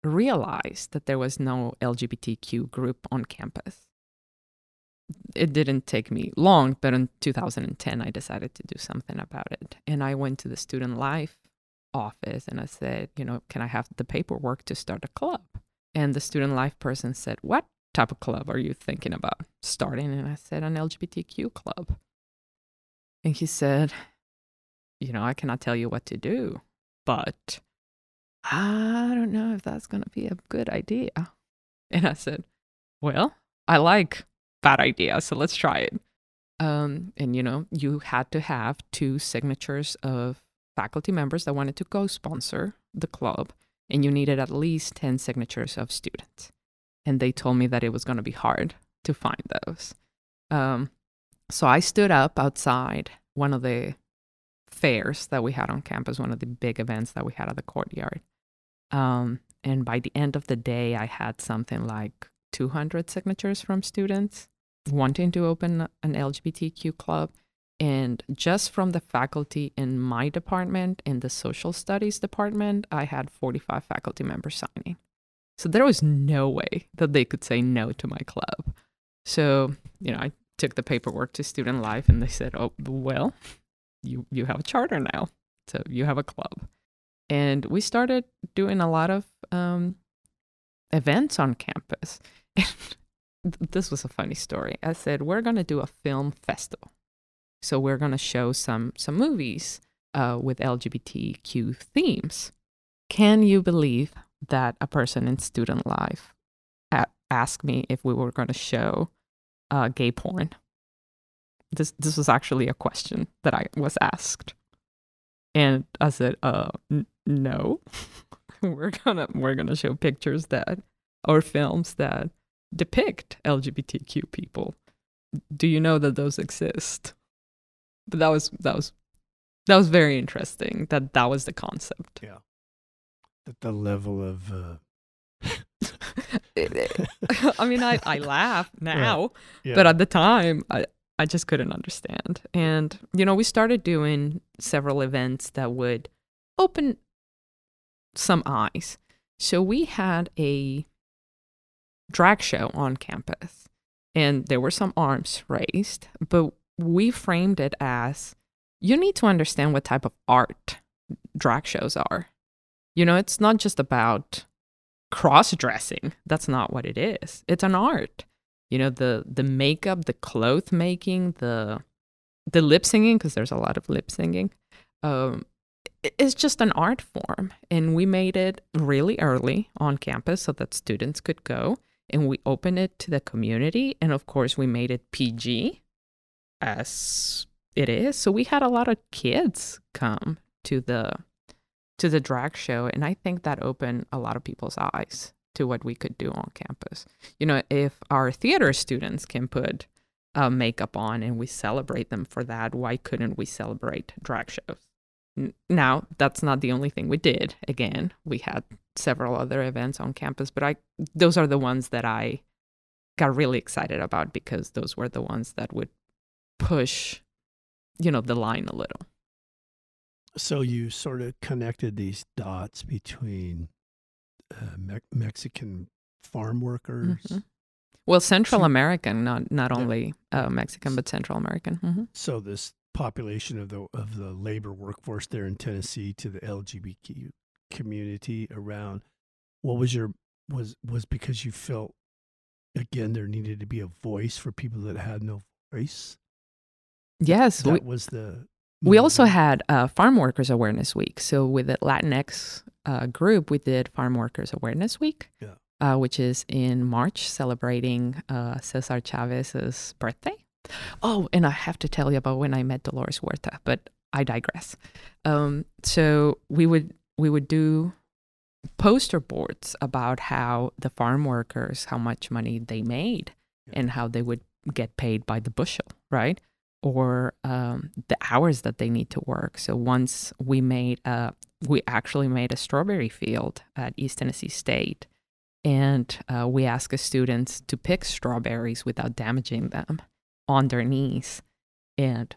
realized that there was no LGBTQ group on campus it didn't take me long, but in 2010, I decided to do something about it. And I went to the student life office and I said, you know, can I have the paperwork to start a club? And the student life person said, what type of club are you thinking about starting? And I said, an LGBTQ club. And he said, you know, I cannot tell you what to do, but I don't know if that's going to be a good idea. And I said, well, I like bad idea. So let's try it. Um, and you know, you had to have two signatures of faculty members that wanted to co-sponsor the club, and you needed at least ten signatures of students. And they told me that it was going to be hard to find those. Um, so I stood up outside one of the fairs that we had on campus, one of the big events that we had at the courtyard. Um, and by the end of the day, I had something like 200 signatures from students wanting to open an LGBTQ club. And just from the faculty in my department, in the social studies department, I had 45 faculty members signing. So there was no way that they could say no to my club. So, you know, I took the paperwork to Student Life and they said, "Oh, well, you you have a charter now. So you have a club." And we started doing a lot of um, events on campus. this was a funny story. I said, "We're going to do a film festival." So we're going to show some some movies uh, with LGBTQ themes. Can you believe that a person in student life a- asked me if we were going to show uh, gay porn? This this was actually a question that I was asked, and I said, "Uh, n- no, we're gonna we're gonna show pictures that or films that depict LGBTQ people. Do you know that those exist?" But that was that was that was very interesting. That that was the concept. Yeah. At the level of. Uh... I mean, I, I laugh now, yeah. but at the time, I, I just couldn't understand. And, you know, we started doing several events that would open some eyes. So we had a drag show on campus, and there were some arms raised, but we framed it as you need to understand what type of art drag shows are. You know, it's not just about cross dressing. That's not what it is. It's an art. You know, the the makeup, the cloth making, the the lip singing, because there's a lot of lip singing. Um, it's just an art form, and we made it really early on campus so that students could go, and we opened it to the community, and of course, we made it PG as it is. So we had a lot of kids come to the to the drag show and I think that opened a lot of people's eyes to what we could do on campus. You know, if our theater students can put uh, makeup on and we celebrate them for that, why couldn't we celebrate drag shows? Now, that's not the only thing we did. Again, we had several other events on campus, but I those are the ones that I got really excited about because those were the ones that would push you know the line a little. So you sort of connected these dots between uh, Me- mexican farm workers? Mhm. well central american not not only uh, mexican but central american. Hmm so this population of the of the labor workforce there in tennessee to the lgbtq community around what was your was was because you felt again there needed to be a voice for people that had no voice? Yes that we, was the we also had uh, farm workers awareness week. So with the latinx uh, group we did farm workers awareness week Yeah. uh, which is in march celebrating uh, cesar chavez's birthday oh and i have to tell you about when i met dolores huerta but i digress. Um, so we would we would do poster boards about how the farm workers how much money they made Yeah. and how they would get paid by the bushel right? Or um, the hours that they need to work. So once we made a we actually made a strawberry field at east tennessee state and uh, we asked the students to pick strawberries without damaging them on their knees and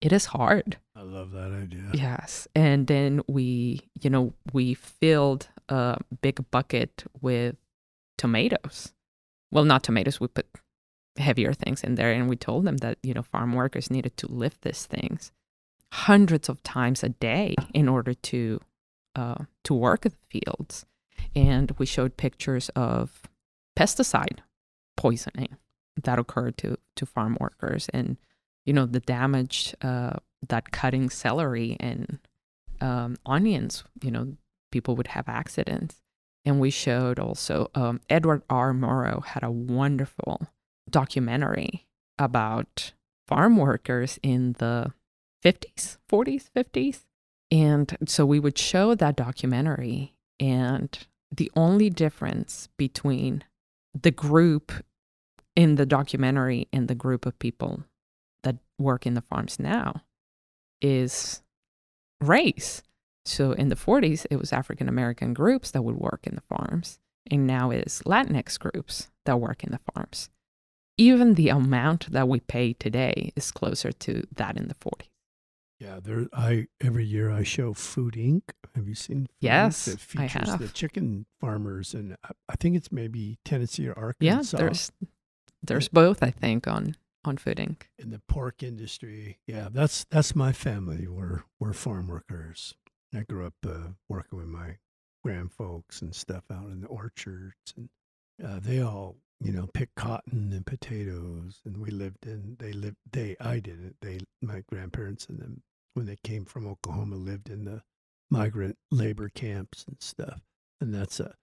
it is hard i love that idea Yes. And then we, you know, we filled a big bucket with tomatoes. Well, not tomatoes, we put heavier things in there. And we told them that, you know, farm workers needed to lift these things hundreds of times a day in order to uh, to work the fields. And we showed pictures of pesticide poisoning that occurred to, to farm workers and, you know, the damage uh, that cutting celery and um, onions, you know, people would have accidents. And we showed also um, Edward R. Murrow had a wonderful documentary about farm workers in the 50s, 40s, 50s. And so we would show that documentary. And the only difference between the group in the documentary and the group of people that work in the farms now is race. So in the 40s, it was African American groups that would work in the farms, and now it is Latinx groups that work in the farms. even the amount that we pay today is closer to that in the 40s. Yeah, there. I every year I show Food Inc. Have you seen? Food Yes, Inc. that I features the chicken farmers, and I- I think it's maybe Tennessee or Yeah, Arkansas. there's there's both I think on on Food Inc. in the pork industry. Yeah, that's that's my family. We're we're farm workers. I grew up uh, working with my grandfolks and stuff out in the orchards, and uh, they all you know pick cotton and potatoes, and we lived in. They lived. They I didn't. They my grandparents and them when they came from Oklahoma lived in the migrant labor camps and stuff. And that's a.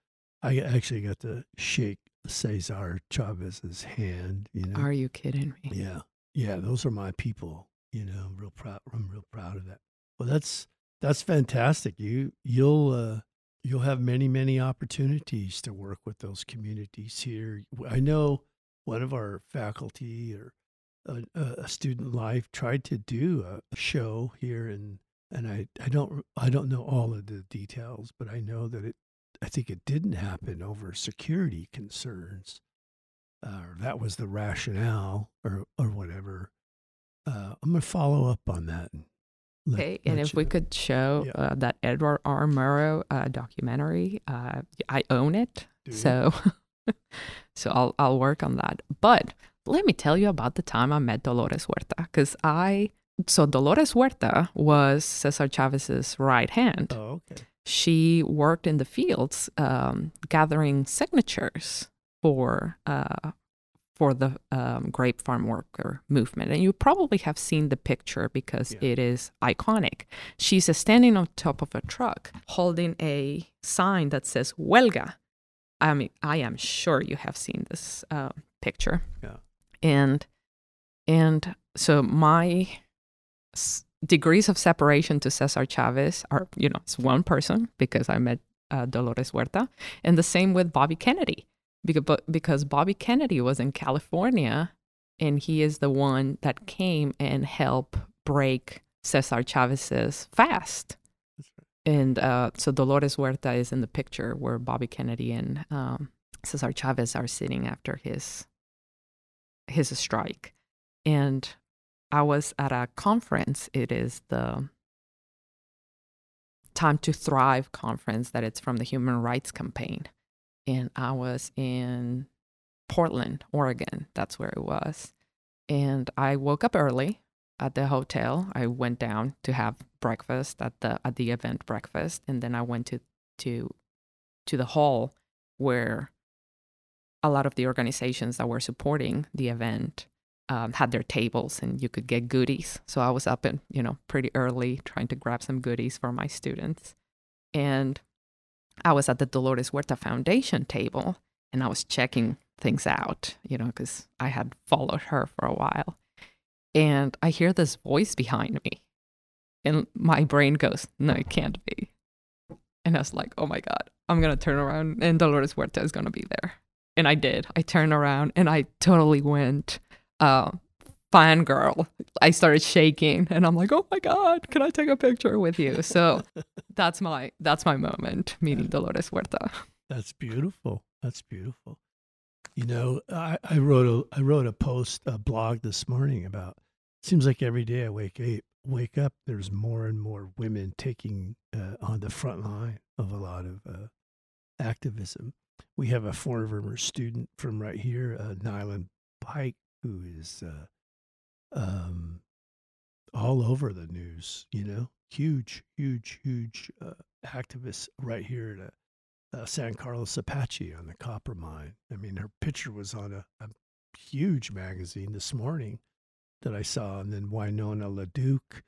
I actually got to shake Cesar Chavez's hand. You know, Are you kidding me? yeah. Yeah, those are my people. You know, I'm real proud I'm real proud of that. Well, that's that's fantastic. You you'll uh you'll have many many opportunities to work with those communities here. I know one of our faculty or a, a student life tried to do a show here and and I I don't I don't know all of the details, but I know that it I think it didn't happen over security concerns uh, that was the rationale or or whatever. Uh, I'm gonna follow up on that. And let- Okay, and if we know. could show Yeah. uh, that Edward R. Murrow uh, documentary, uh, I own it, Do so so I'll I'll work on that. But let me tell you about the time I met Dolores Huerta, because I so Dolores Huerta was Cesar Chavez's right hand. oh okay, She worked in the fields, um, gathering signatures for uh, for the um, grape farm worker movement. And you probably have seen the picture because Yeah. it is iconic. She's standing on top of a truck holding a sign that says Huelga. I mean, I am sure you have seen this uh, picture. Yeah. And and so my degrees of separation to Cesar Chavez are, you know, it's one person because I met uh, Dolores Huerta, and the same with Bobby Kennedy, because Bobby Kennedy was in California, and he is the one that came and helped break Cesar Chavez's fast. And uh, so Dolores Huerta is in the picture where Bobby Kennedy and um, Cesar Chavez are sitting after his his strike. And I was at a conference. It is the Time to Thrive conference that it's from the Human Rights Campaign. And I was in Portland, Oregon. That's where it was. And I woke up early at the hotel. I went down to have breakfast at the at the event breakfast, and then I went to to to the hall where a lot of the organizations that were supporting the event um, had their tables and you could get goodies. So I was up and you know pretty early trying to grab some goodies for my students, and I was at the Dolores Huerta Foundation table and I was checking things out, you know, because I had followed her for a while, and I hear this voice behind me, and my brain goes, "No, it can't be," and I was like, "Oh my god." I'm gonna turn around and Dolores Huerta is gonna be there. And I did. I turned around and I totally went uh fangirl. I started shaking and I'm like, oh my God, can I take a picture with you? So that's my that's my moment meeting Dolores Huerta. That's beautiful. That's beautiful. You know, I, I wrote a I wrote a post a blog this morning about. Seems like every day I wake up, wake up, there's more and more women taking uh, on the front line of a lot of uh, activism. We have a former student from right here, uh, Naelyn Pike, who is uh, um, all over the news. You know, huge, huge, huge uh, activist right here at uh, San Carlos Apache on the copper mine. I mean, her picture was on a, a huge magazine this morning that I saw, and then Winona LaDuke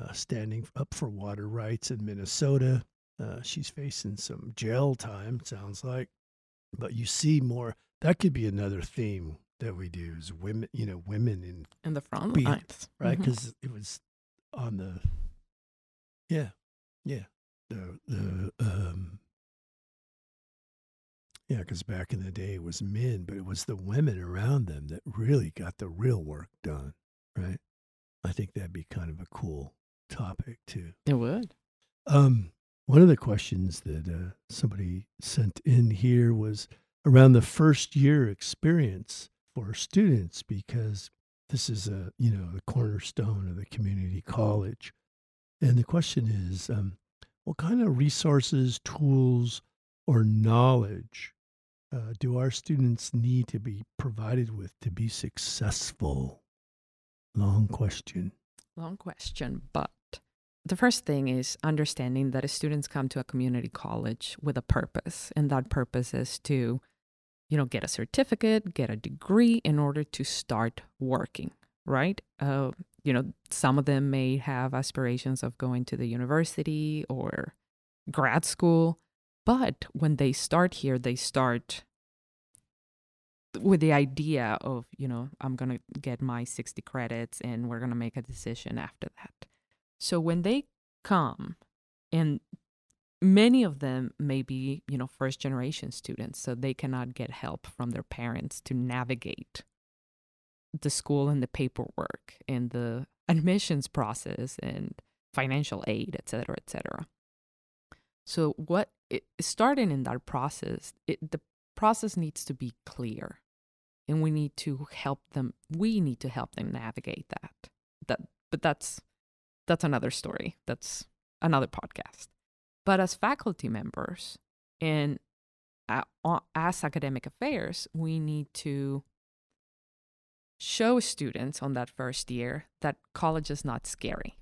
uh, standing up for water rights in Minnesota. Uh, she's facing some jail time, sounds like. But you see more. That could be another theme that we do is women, you know, women in In the front Be- lines. right because it was on the yeah yeah the the um yeah because back in the day it was men but it was the women around them that really got the real work done right i think that'd be kind of a cool topic too It would. um one of the questions that uh, somebody sent in here was around the first year experience for students because this is a you know the cornerstone of the community college. And the question is, um, what kind of resources, tools, or knowledge uh, do our students need to be provided with to be successful? Long question. Long question, but the first thing is understanding that students come to a community college with a purpose, and that purpose is to, you know, get a certificate, get a degree in order to start working, right? Uh, you know, some of them may have aspirations of going to the university or grad school, but when they start here, they start with the idea of, you know, I'm going to get my 60 credits and we're going to make a decision after that. So when they come, and many of them may be, you know, first generation students, so they cannot get help from their parents to navigate the school and the paperwork and the admissions process and financial aid, et cetera, et cetera. So what it, starting in that process, it, the process needs to be clear and we need to help them we need to help them navigate that. That but that's that's another story. That's another podcast but as faculty members and uh, as academic affairs we need to show students on that first year that college is not scary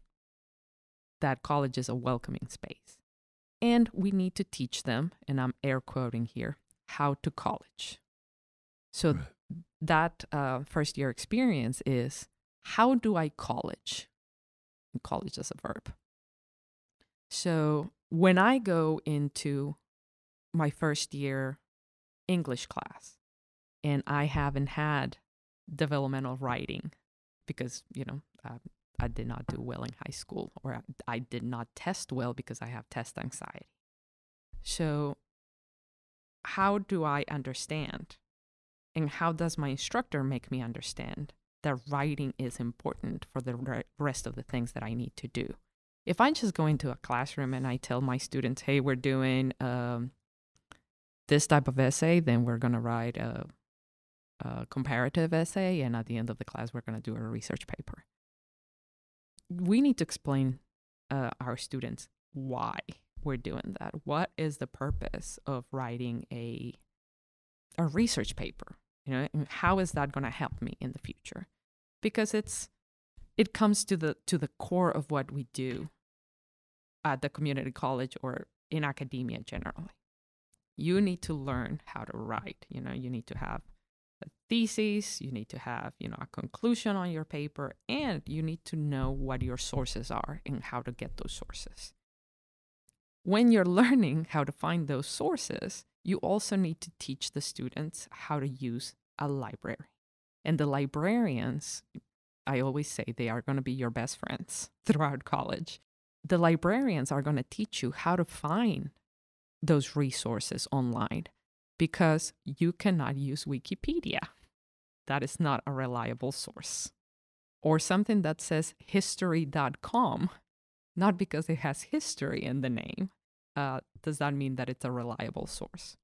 that college is a welcoming space and we need to teach them and i'm air quoting here how to college so right that uh, first year experience is how do I college? college is a verb. So when I go into my first year English class and I haven't had developmental writing because, you know, I did not do well in high school or I, I did not test well because I have test anxiety. So, how do I understand and how does my instructor make me understand that writing is important for the rest of the things that I need to do? If I just go into a classroom and I tell my students, hey, we're doing um, this type of essay, then we're going to write a, a comparative essay. And at the end of the class, we're going to do a research paper. We need to explain uh, our students why we're doing that. What is the purpose of writing a a research paper? you know how is that going to help me in the future because it's it comes to the to the core of what we do at the community college or in academia generally you need to learn how to write you know you need to have a thesis you need to have you know a conclusion on your paper and you need to know what your sources are and how to get those sources when you're learning how to find those sources you also need to teach the students how to use a library. And the librarians, I always say, they are going to be your best friends throughout college. The librarians are going to teach you how to find those resources online because you cannot use Wikipedia. That is not a reliable source. Or something that says history.com, not because it has history in the name, uh, does that mean that it's a reliable source?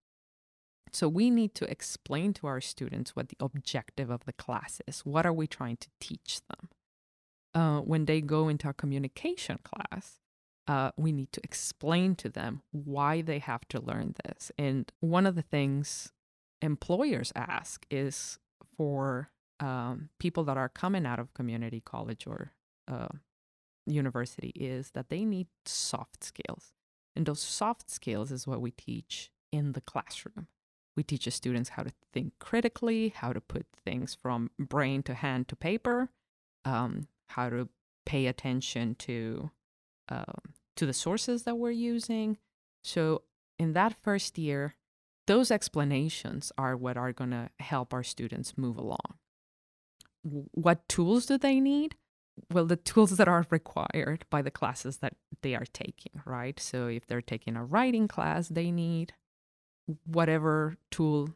So we need to explain to our students what the objective of the class is. What are we trying to teach them? Uh, when they go into a communication class, uh, we need to explain to them why they have to learn this. And one of the things employers ask is for um, people that are coming out of community college or uh, university is that they need soft skills. And those soft skills is what we teach in the classroom. We teach the students how to think critically, how to put things from brain to hand to paper, um, how to pay attention to uh, to the sources that we're using. So in that first year, those explanations are what are going to help our students move along. What tools do they need? Well, the tools that are required by the classes that they are taking, right? So if they're taking a writing class, they need whatever tool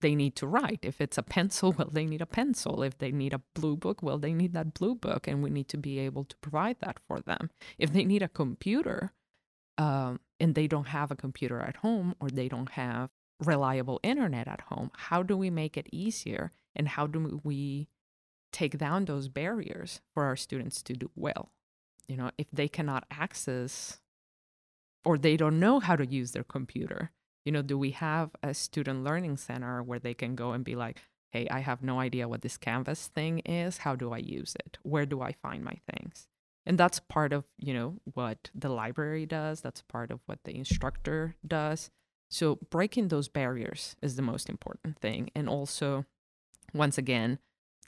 they need to write. If it's a pencil, well, they need a pencil. If they need a blue book, well, they need that blue book, and we need to be able to provide that for them. If they need a computer um, and they don't have a computer at home or they don't have reliable internet at home, how do we make it easier and how do we take down those barriers for our students to do well you know if they cannot access or they don't know how to use their computer you know do we have a student learning center where they can go and be like hey i have no idea what this canvas thing is. How do i use it? Where do i find my things? And that's part of you know what the library does. That's part of what the instructor does. So breaking those barriers is the most important thing. And also once again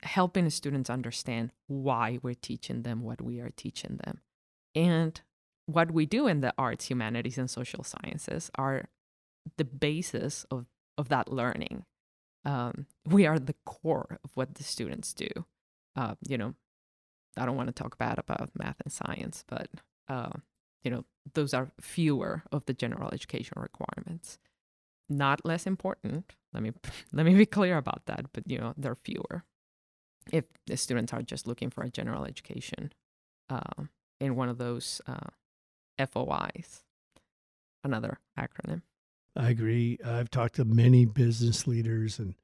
helping students understand why we're teaching them what we are teaching them. And what we do in the arts humanities and social sciences are the basis of of that learning um, we are the core of what the students do uh, you know I don't want to talk bad about math and science, but uh, you know, those are fewer of the general education requirements. Not less important. Let me let me be clear about that. But you know, they're fewer. If the students are just looking for a general education uh, in one of those uh, FOIs, another acronym. I agree. I've talked to many business leaders, and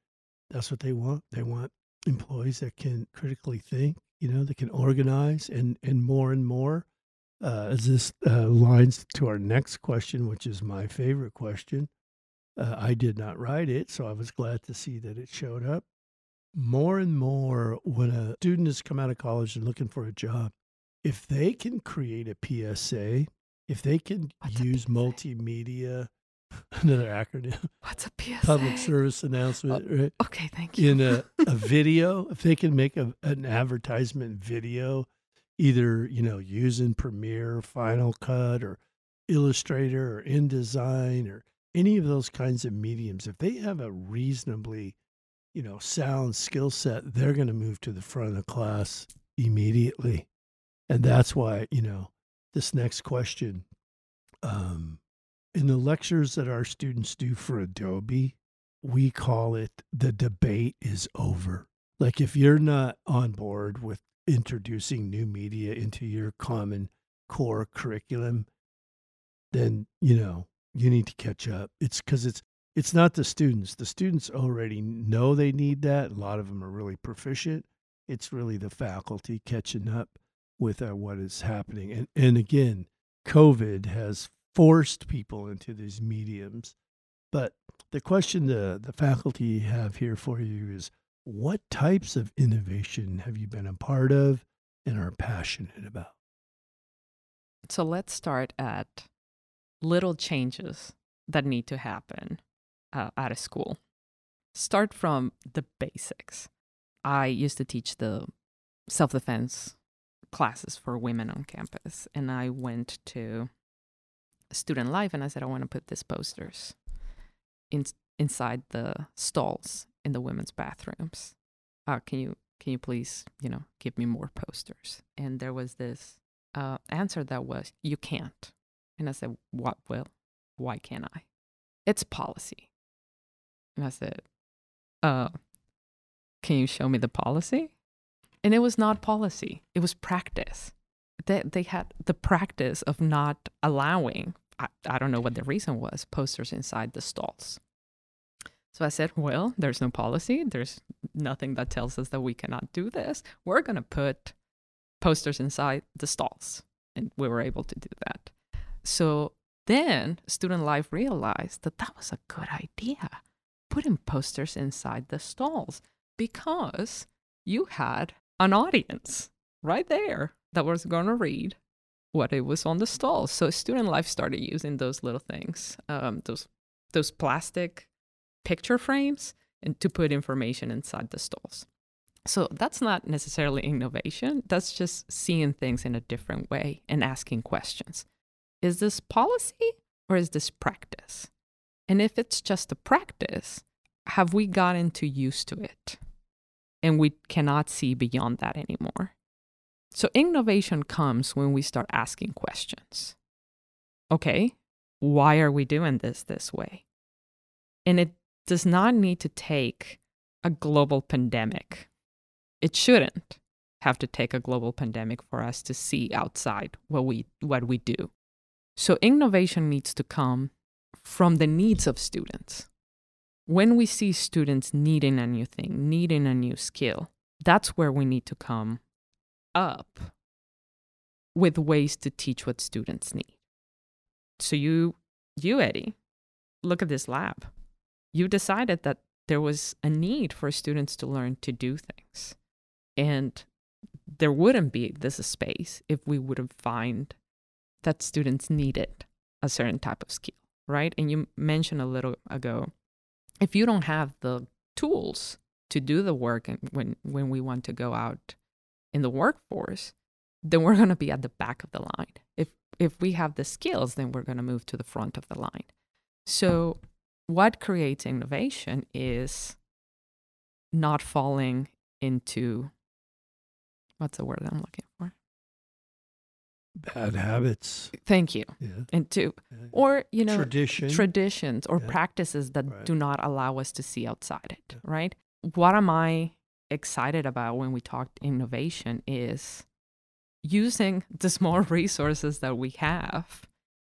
that's what they want. They want employees that can critically think you know, that can organize and, and more and more. Uh, as this uh, lines to our next question, which is my favorite question. Uh, I did not write it, so I was glad to see that it showed up. More and more, when a student has come out of college and looking for a job, if they can create a PSA, if they can What's use multimedia another acronym. What's a PSA? Public service announcement, uh, right? Okay, thank you. In a, a video, if they can make a, an advertisement video, either, you know, using Premiere, Final Cut, or Illustrator, or InDesign, or any of those kinds of mediums, if they have a reasonably, you know, sound skill set, they're going to move to the front of the class immediately. And that's why, you know, this next question um, in the lectures that our students do for Adobe, we call it the debate is over. Like if you're not on board with introducing new media into your common core curriculum, then, you know, you need to catch up. It's cuz it's it's not the students. The students already know they need that. A lot of them are really proficient. It's really the faculty catching up with uh, what is happening. And and again, COVID has forced people into these mediums. But the question the, the faculty have here for you is what types of innovation have you been a part of and are passionate about? So let's start at little changes that need to happen uh, at a school. Start from the basics. I used to teach the self defense classes for women on campus, and I went to student life and I said I want to put these posters in inside the stalls in the women's bathrooms. Uh, can you can you please you know give me more posters? And there was this uh, answer that was you can't. And I said what? Well, why can't I? It's policy. And I said, uh, can you show me the policy? And it was not policy; it was practice they, they had the practice of not allowing, I, I don't know what the reason was, posters inside the stalls. So I said, well, there's no policy. There's nothing that tells us that we cannot do this. We're going to put posters inside the stalls. And we were able to do that. So then Student Life realized that that was a good idea, putting posters inside the stalls because you had an audience right there that was to read what it was on the stall. So Student Life started using those little things, um, those those plastic picture frames, and to put information inside the stalls. So that's not necessarily innovation. That's just seeing things in a different way and asking questions. Is this policy or is this practice? And if it's just a practice, have we gotten too used to it? And we cannot see beyond that anymore. So innovation comes when we start asking questions. Okay, why are we doing this this way? And it does not need to take a global pandemic. It shouldn't have to take a global pandemic for us to see outside what we what we do. So innovation needs to come from the needs of students. when we see students needing a new thing, needing a new skill, that's where we need to come up with ways to teach what students need. So you you Eddie, look at this lab. You decided that there was a need for students to learn to do things. And there wouldn't be this space if we wouldn't find that students needed a certain type of skill, right? And you mentioned a little ago if you don't have the tools to do the work and when when we want to go out in the workforce then we're going to be at the back of the line if if we have the skills then we're going to move to the front of the line so what creates innovation is not falling into what's the word i'm looking for bad habits thank you yeah into yeah. or you know tradition traditions or Yeah. practices that Right. do not allow us to see outside it, right? What am I excited about when we talked innovation is using the small resources that we have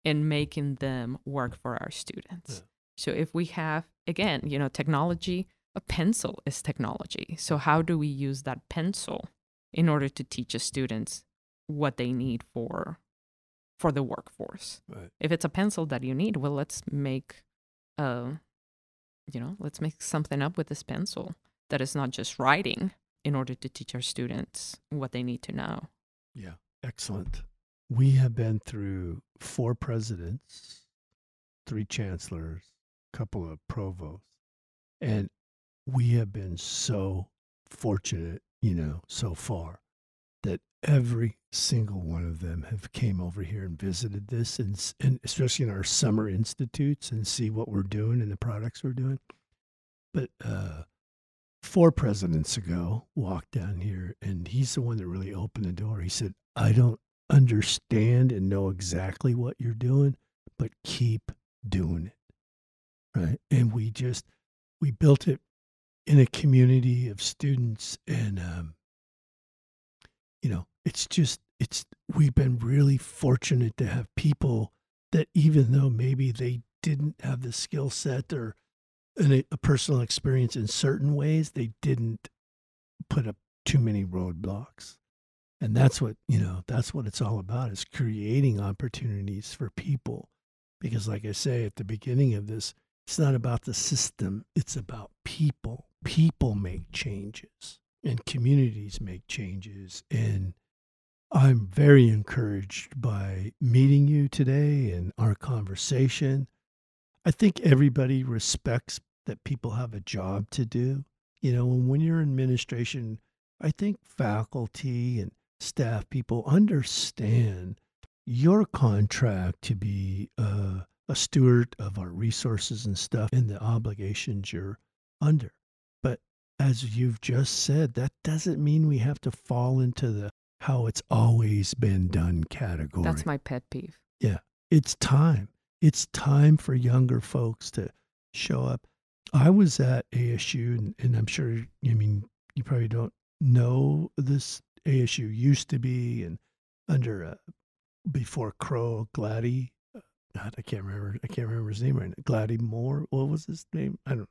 and making them work for our students. Yeah. So if we have again, you know, technology, a pencil is technology. So how do we use that pencil in order to teach students what they need for for the workforce? right if it's a pencil that you need well let's make uh you know let's make something up with this pencil that is not just writing in order to teach our students what they need to know Yeah, excellent. We have been through four presidents, three chancellors, a couple of provosts, and we have been so fortunate, you know, so far that every single one of them have came over here and visited this and, and especially in our summer institutes and see what we're doing and the products we're doing. But uh four presidents ago walked down here and he's the one that really opened the door. He said, I don't understand and know exactly what you're doing, but keep doing it. Right. And we just, we built it in a community of students and, um, you know, it's just, it's, we've been really fortunate to have people that even though maybe they didn't have the skill set or an, a personal experience in certain ways, they didn't put up too many roadblocks. And that's what, you know, that's what it's all about is creating opportunities for people. Because like I say at the beginning of this, it's not about the system, it's about people. People make changes and communities make changes. And I'm very encouraged by meeting you today and our conversation. I think everybody respects that people have a job to do. You know, and when you're in administration, I think faculty and staff people understand your contract to be uh, a steward of our resources and stuff and the obligations you're under. But as you've just said, that doesn't mean we have to fall into the how it's always been done category that's my pet peeve Yeah. it's time. It's time for younger folks to show up. I was at ASU, and, and I'm sure, I mean, you probably don't know this. ASU used to be, and under uh, before Crow Gladdy, uh, God, I can't remember. I can't remember his name right now. Gladdy Moore. What was his name? I don't.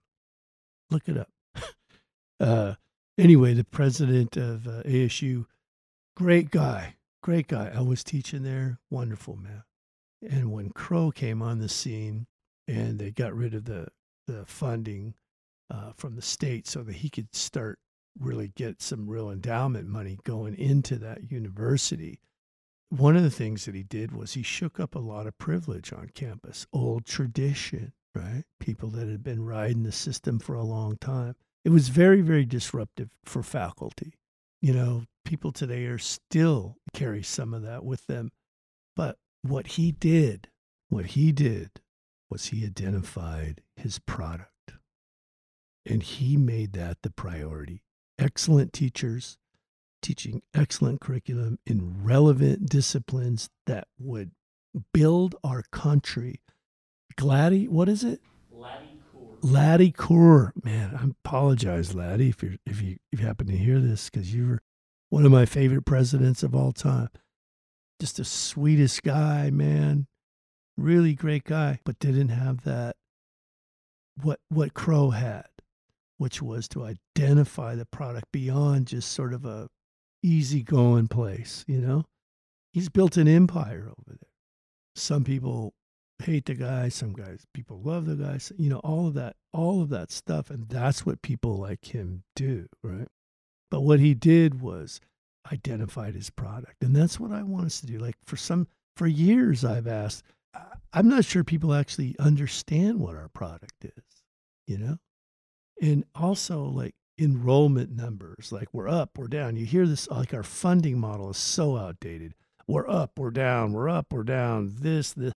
Look it up. uh, anyway, the president of uh, ASU, great guy, great guy. I was teaching there. Wonderful man. And when Crow came on the scene and they got rid of the, the funding uh, from the state so that he could start really get some real endowment money going into that university, one of the things that he did was he shook up a lot of privilege on campus, old tradition, right? People that had been riding the system for a long time. It was very, very disruptive for faculty. You know, people today are still carry some of that with them. But what he did, what he did was he identified his product. And he made that the priority. Excellent teachers teaching excellent curriculum in relevant disciplines that would build our country. Gladdy, what is it? Lattie Coor, Lattie Coor. man, I apologize, Lattie, if you if you if you happen to hear this, because you were one of my favorite presidents of all time. Just the sweetest guy, man, really great guy, but didn't have that what what Crow had, which was to identify the product beyond just sort of a easygoing place, you know? He's built an empire over there. Some people hate the guy, some guys people love the guy, you know, all of that, all of that stuff. And that's what people like him do, right? But what he did was identified his product. And that's what I want us to do. Like for some for years I've asked, I'm not sure people actually understand what our product is, you know? And also like enrollment numbers, like we're up, we're down. You hear this like our funding model is so outdated. We're up, we're down, we're up, we're down, this, this.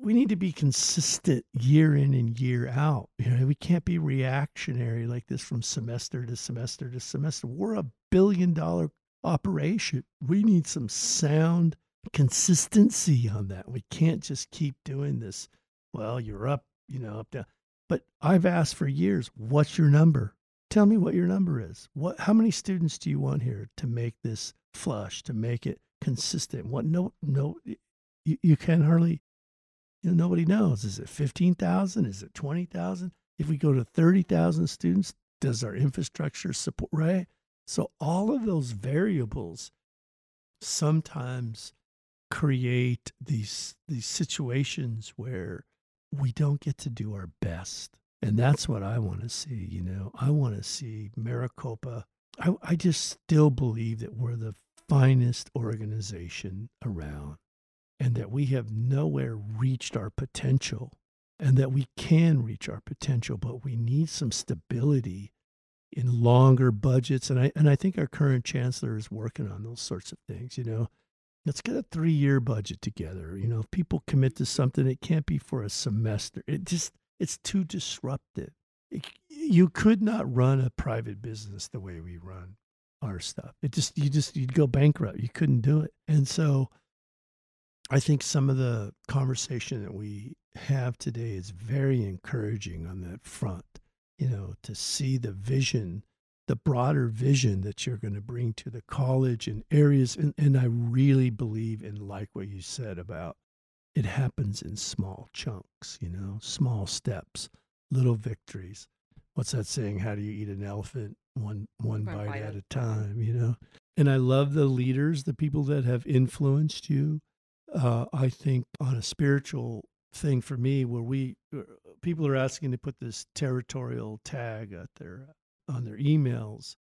We need to be consistent year in and year out. You know, we can't be reactionary like this from semester to semester to semester. We're a billion dollar operation. We need some sound consistency on that. We can't just keep doing this. Well, you're up, you know, up down. But I've asked for years, what's your number? Tell me what your number is. What how many students do you want here to make this flush, to make it consistent? What no no you, you can hardly you know, nobody knows. Is it 15,000? Is it 20,000? If we go to 30,000 students, does our infrastructure support right? So all of those variables sometimes create these these situations where we don't get to do our best. And that's what I want to see, you know. I want to see Maricopa. I, I just still believe that we're the finest organization around and that we have nowhere reached our potential and that we can reach our potential, but we need some stability in longer budgets. And I and I think our current chancellor is working on those sorts of things, you know let's get a three year budget together. You know, if people commit to something, it can't be for a semester. It just, it's too disruptive. It, you could not run a private business the way we run our stuff. It just, you just, you'd go bankrupt. You couldn't do it. And so I think some of the conversation that we have today is very encouraging on that front, you know, to see the vision the broader vision that you're going to bring to the college and areas. And, and I really believe in like what you said about it happens in small chunks, you know, small steps, little victories. What's that saying? How do you eat an elephant? One one, one bite, bite at a time, you know. And I love the leaders, the people that have influenced you. Uh, I think on a spiritual thing for me, where we uh, people are asking to put this territorial tag at their on their emails.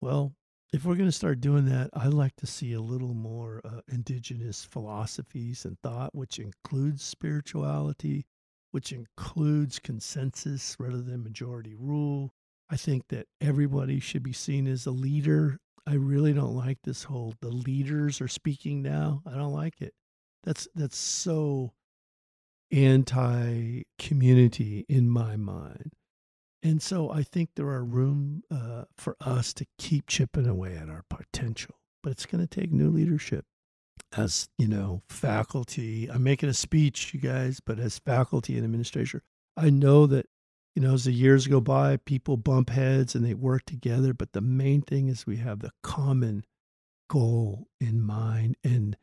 Well, if we're going to start doing that, I'd like to see a little more uh, indigenous philosophies and thought, which includes spirituality, which includes consensus rather than majority rule. I think that everybody should be seen as a leader. I really don't like this whole the leaders are speaking now. I don't like it. That's that's so anti community in my mind. And so I think there are room uh, for us to keep chipping away at our potential, but it's going to take new leadership. As you know, faculty, I'm making a speech, you guys, but as faculty and administrator, I know that, you know, as the years go by, people bump heads and they work together. But the main thing is we have the common goal in mind. And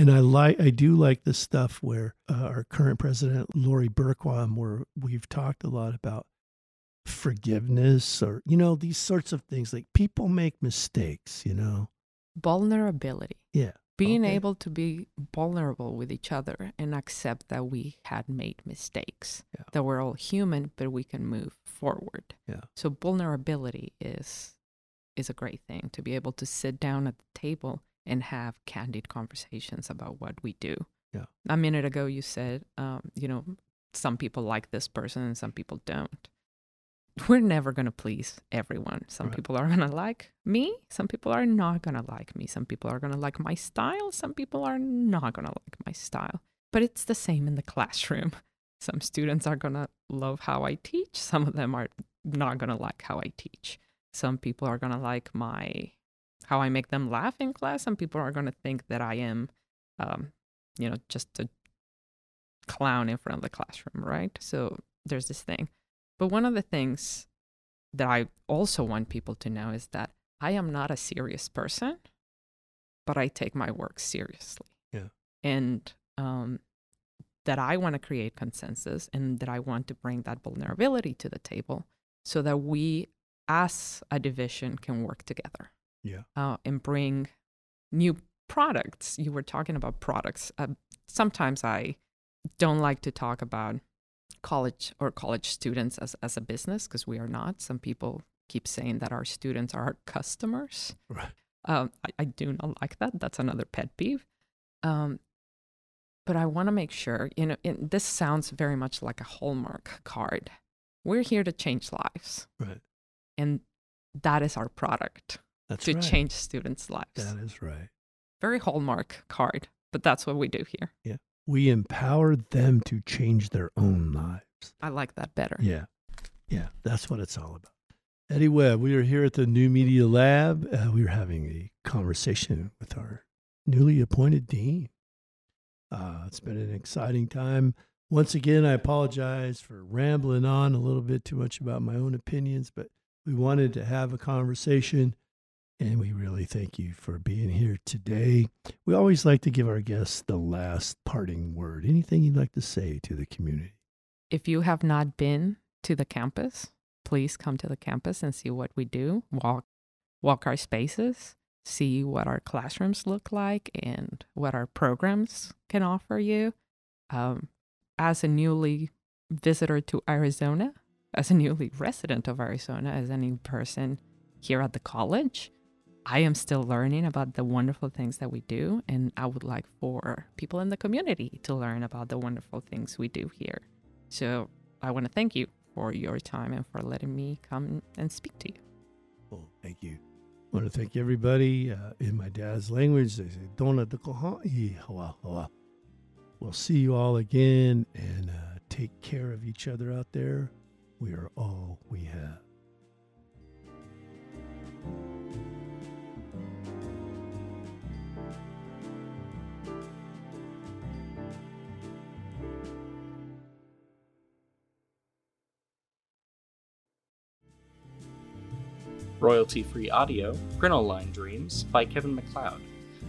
and I like I do like the stuff where uh, our current president Lori Berquam, where we've talked a lot about forgiveness or you know these sorts of things. Like people make mistakes you know? Vulnerability. Yeah. Being okay. able to be vulnerable with each other and accept that we had made mistakes. Yeah. that we're all human but we can move forward. Yeah. So vulnerability is is a great thing to be able to sit down at the table and have candid conversations about what we do yeah a minute ago you said um, you know some people like this person and some people don't we're never going to please everyone. Some right. people are going to like me. Some people are not going to like me. Some people are going to like my style. Some people are not going to like my style. But it's the same in the classroom. Some students are going to love how I teach. Some of them are not going to like how I teach. Some people are going to like my how I make them laugh in class. Some people are going to think that I am, um, you know, just a clown in front of the classroom, right? So there's this thing. But one of the things that I also want people to know is that I am not a serious person, but I take my work seriously. Yeah. And um, that I want to create consensus and that I want to bring that vulnerability to the table so that we as a division can work together. Yeah. Uh, and bring new products. You were talking about products. Uh, sometimes I don't like to talk about college or college students as, as a business because we are not. Some people keep saying that our students are our customers. Right. Um, I, I do not like that. That's another pet peeve. Um, but I want to make sure, you know, it, this sounds very much like a Hallmark card. We're here to change lives. Right. And that is our product That's to right. change students' lives. That is right. Very Hallmark card, but that's what we do here. Yeah. We empower them to change their own lives. I like that better. Yeah. Yeah. That's what it's all about. Eddie Webb, we are here at the New Media Lab. Uh, we are having a conversation with our newly appointed dean. Uh, it's been an exciting time. Once again, I apologize for rambling on a little bit too much about my own opinions, but we wanted to have a conversation and we really thank you for being here today. We always like to give our guests the last parting word. Anything you'd like to say to the community? If you have not been to the campus, please come to the campus and see what we do. Walk walk our spaces, see what our classrooms look like and what our programs can offer you. Um, as a newly visitor to Arizona, as a newly resident of Arizona, as a new person here at the college, I am still learning about the wonderful things that we do, and I would like for people in the community to learn about the wonderful things we do here. So I want to thank you for your time and for letting me come and speak to you. Well, thank you. I want to thank everybody. Uh, in my dad's language, they say, Dona de hawa." We'll see you all again and uh, take care of each other out there. We are all we have. Royalty free audio, Crinoline Dreams by Kevin MacLeod.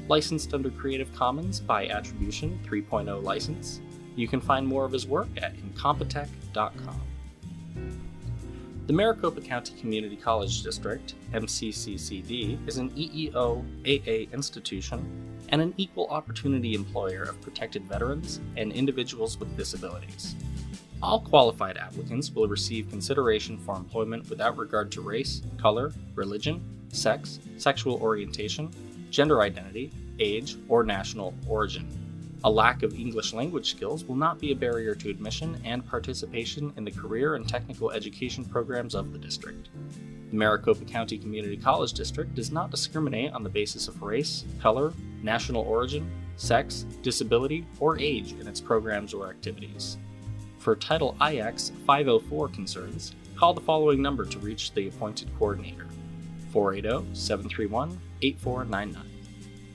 Licensed under Creative Commons by Attribution 3.0 license. You can find more of his work at incompetech.com. The Maricopa County Community College District, MCCCD, is an EEO AA institution and an equal opportunity employer of protected veterans and individuals with disabilities. All qualified applicants will receive consideration for employment without regard to race, color, religion, sex, sexual orientation, gender identity, age, or national origin. A lack of English language skills will not be a barrier to admission and participation in the career and technical education programs of the district. The Maricopa County Community College District does not discriminate on the basis of race, color, national origin, sex, disability, or age in its programs or activities. For Title IX 504 concerns, call the following number to reach the appointed coordinator 480 731 8499.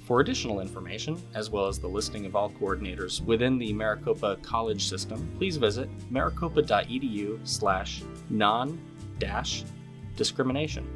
For additional information, as well as the listing of all coordinators within the Maricopa College system, please visit maricopa.edu slash non discrimination.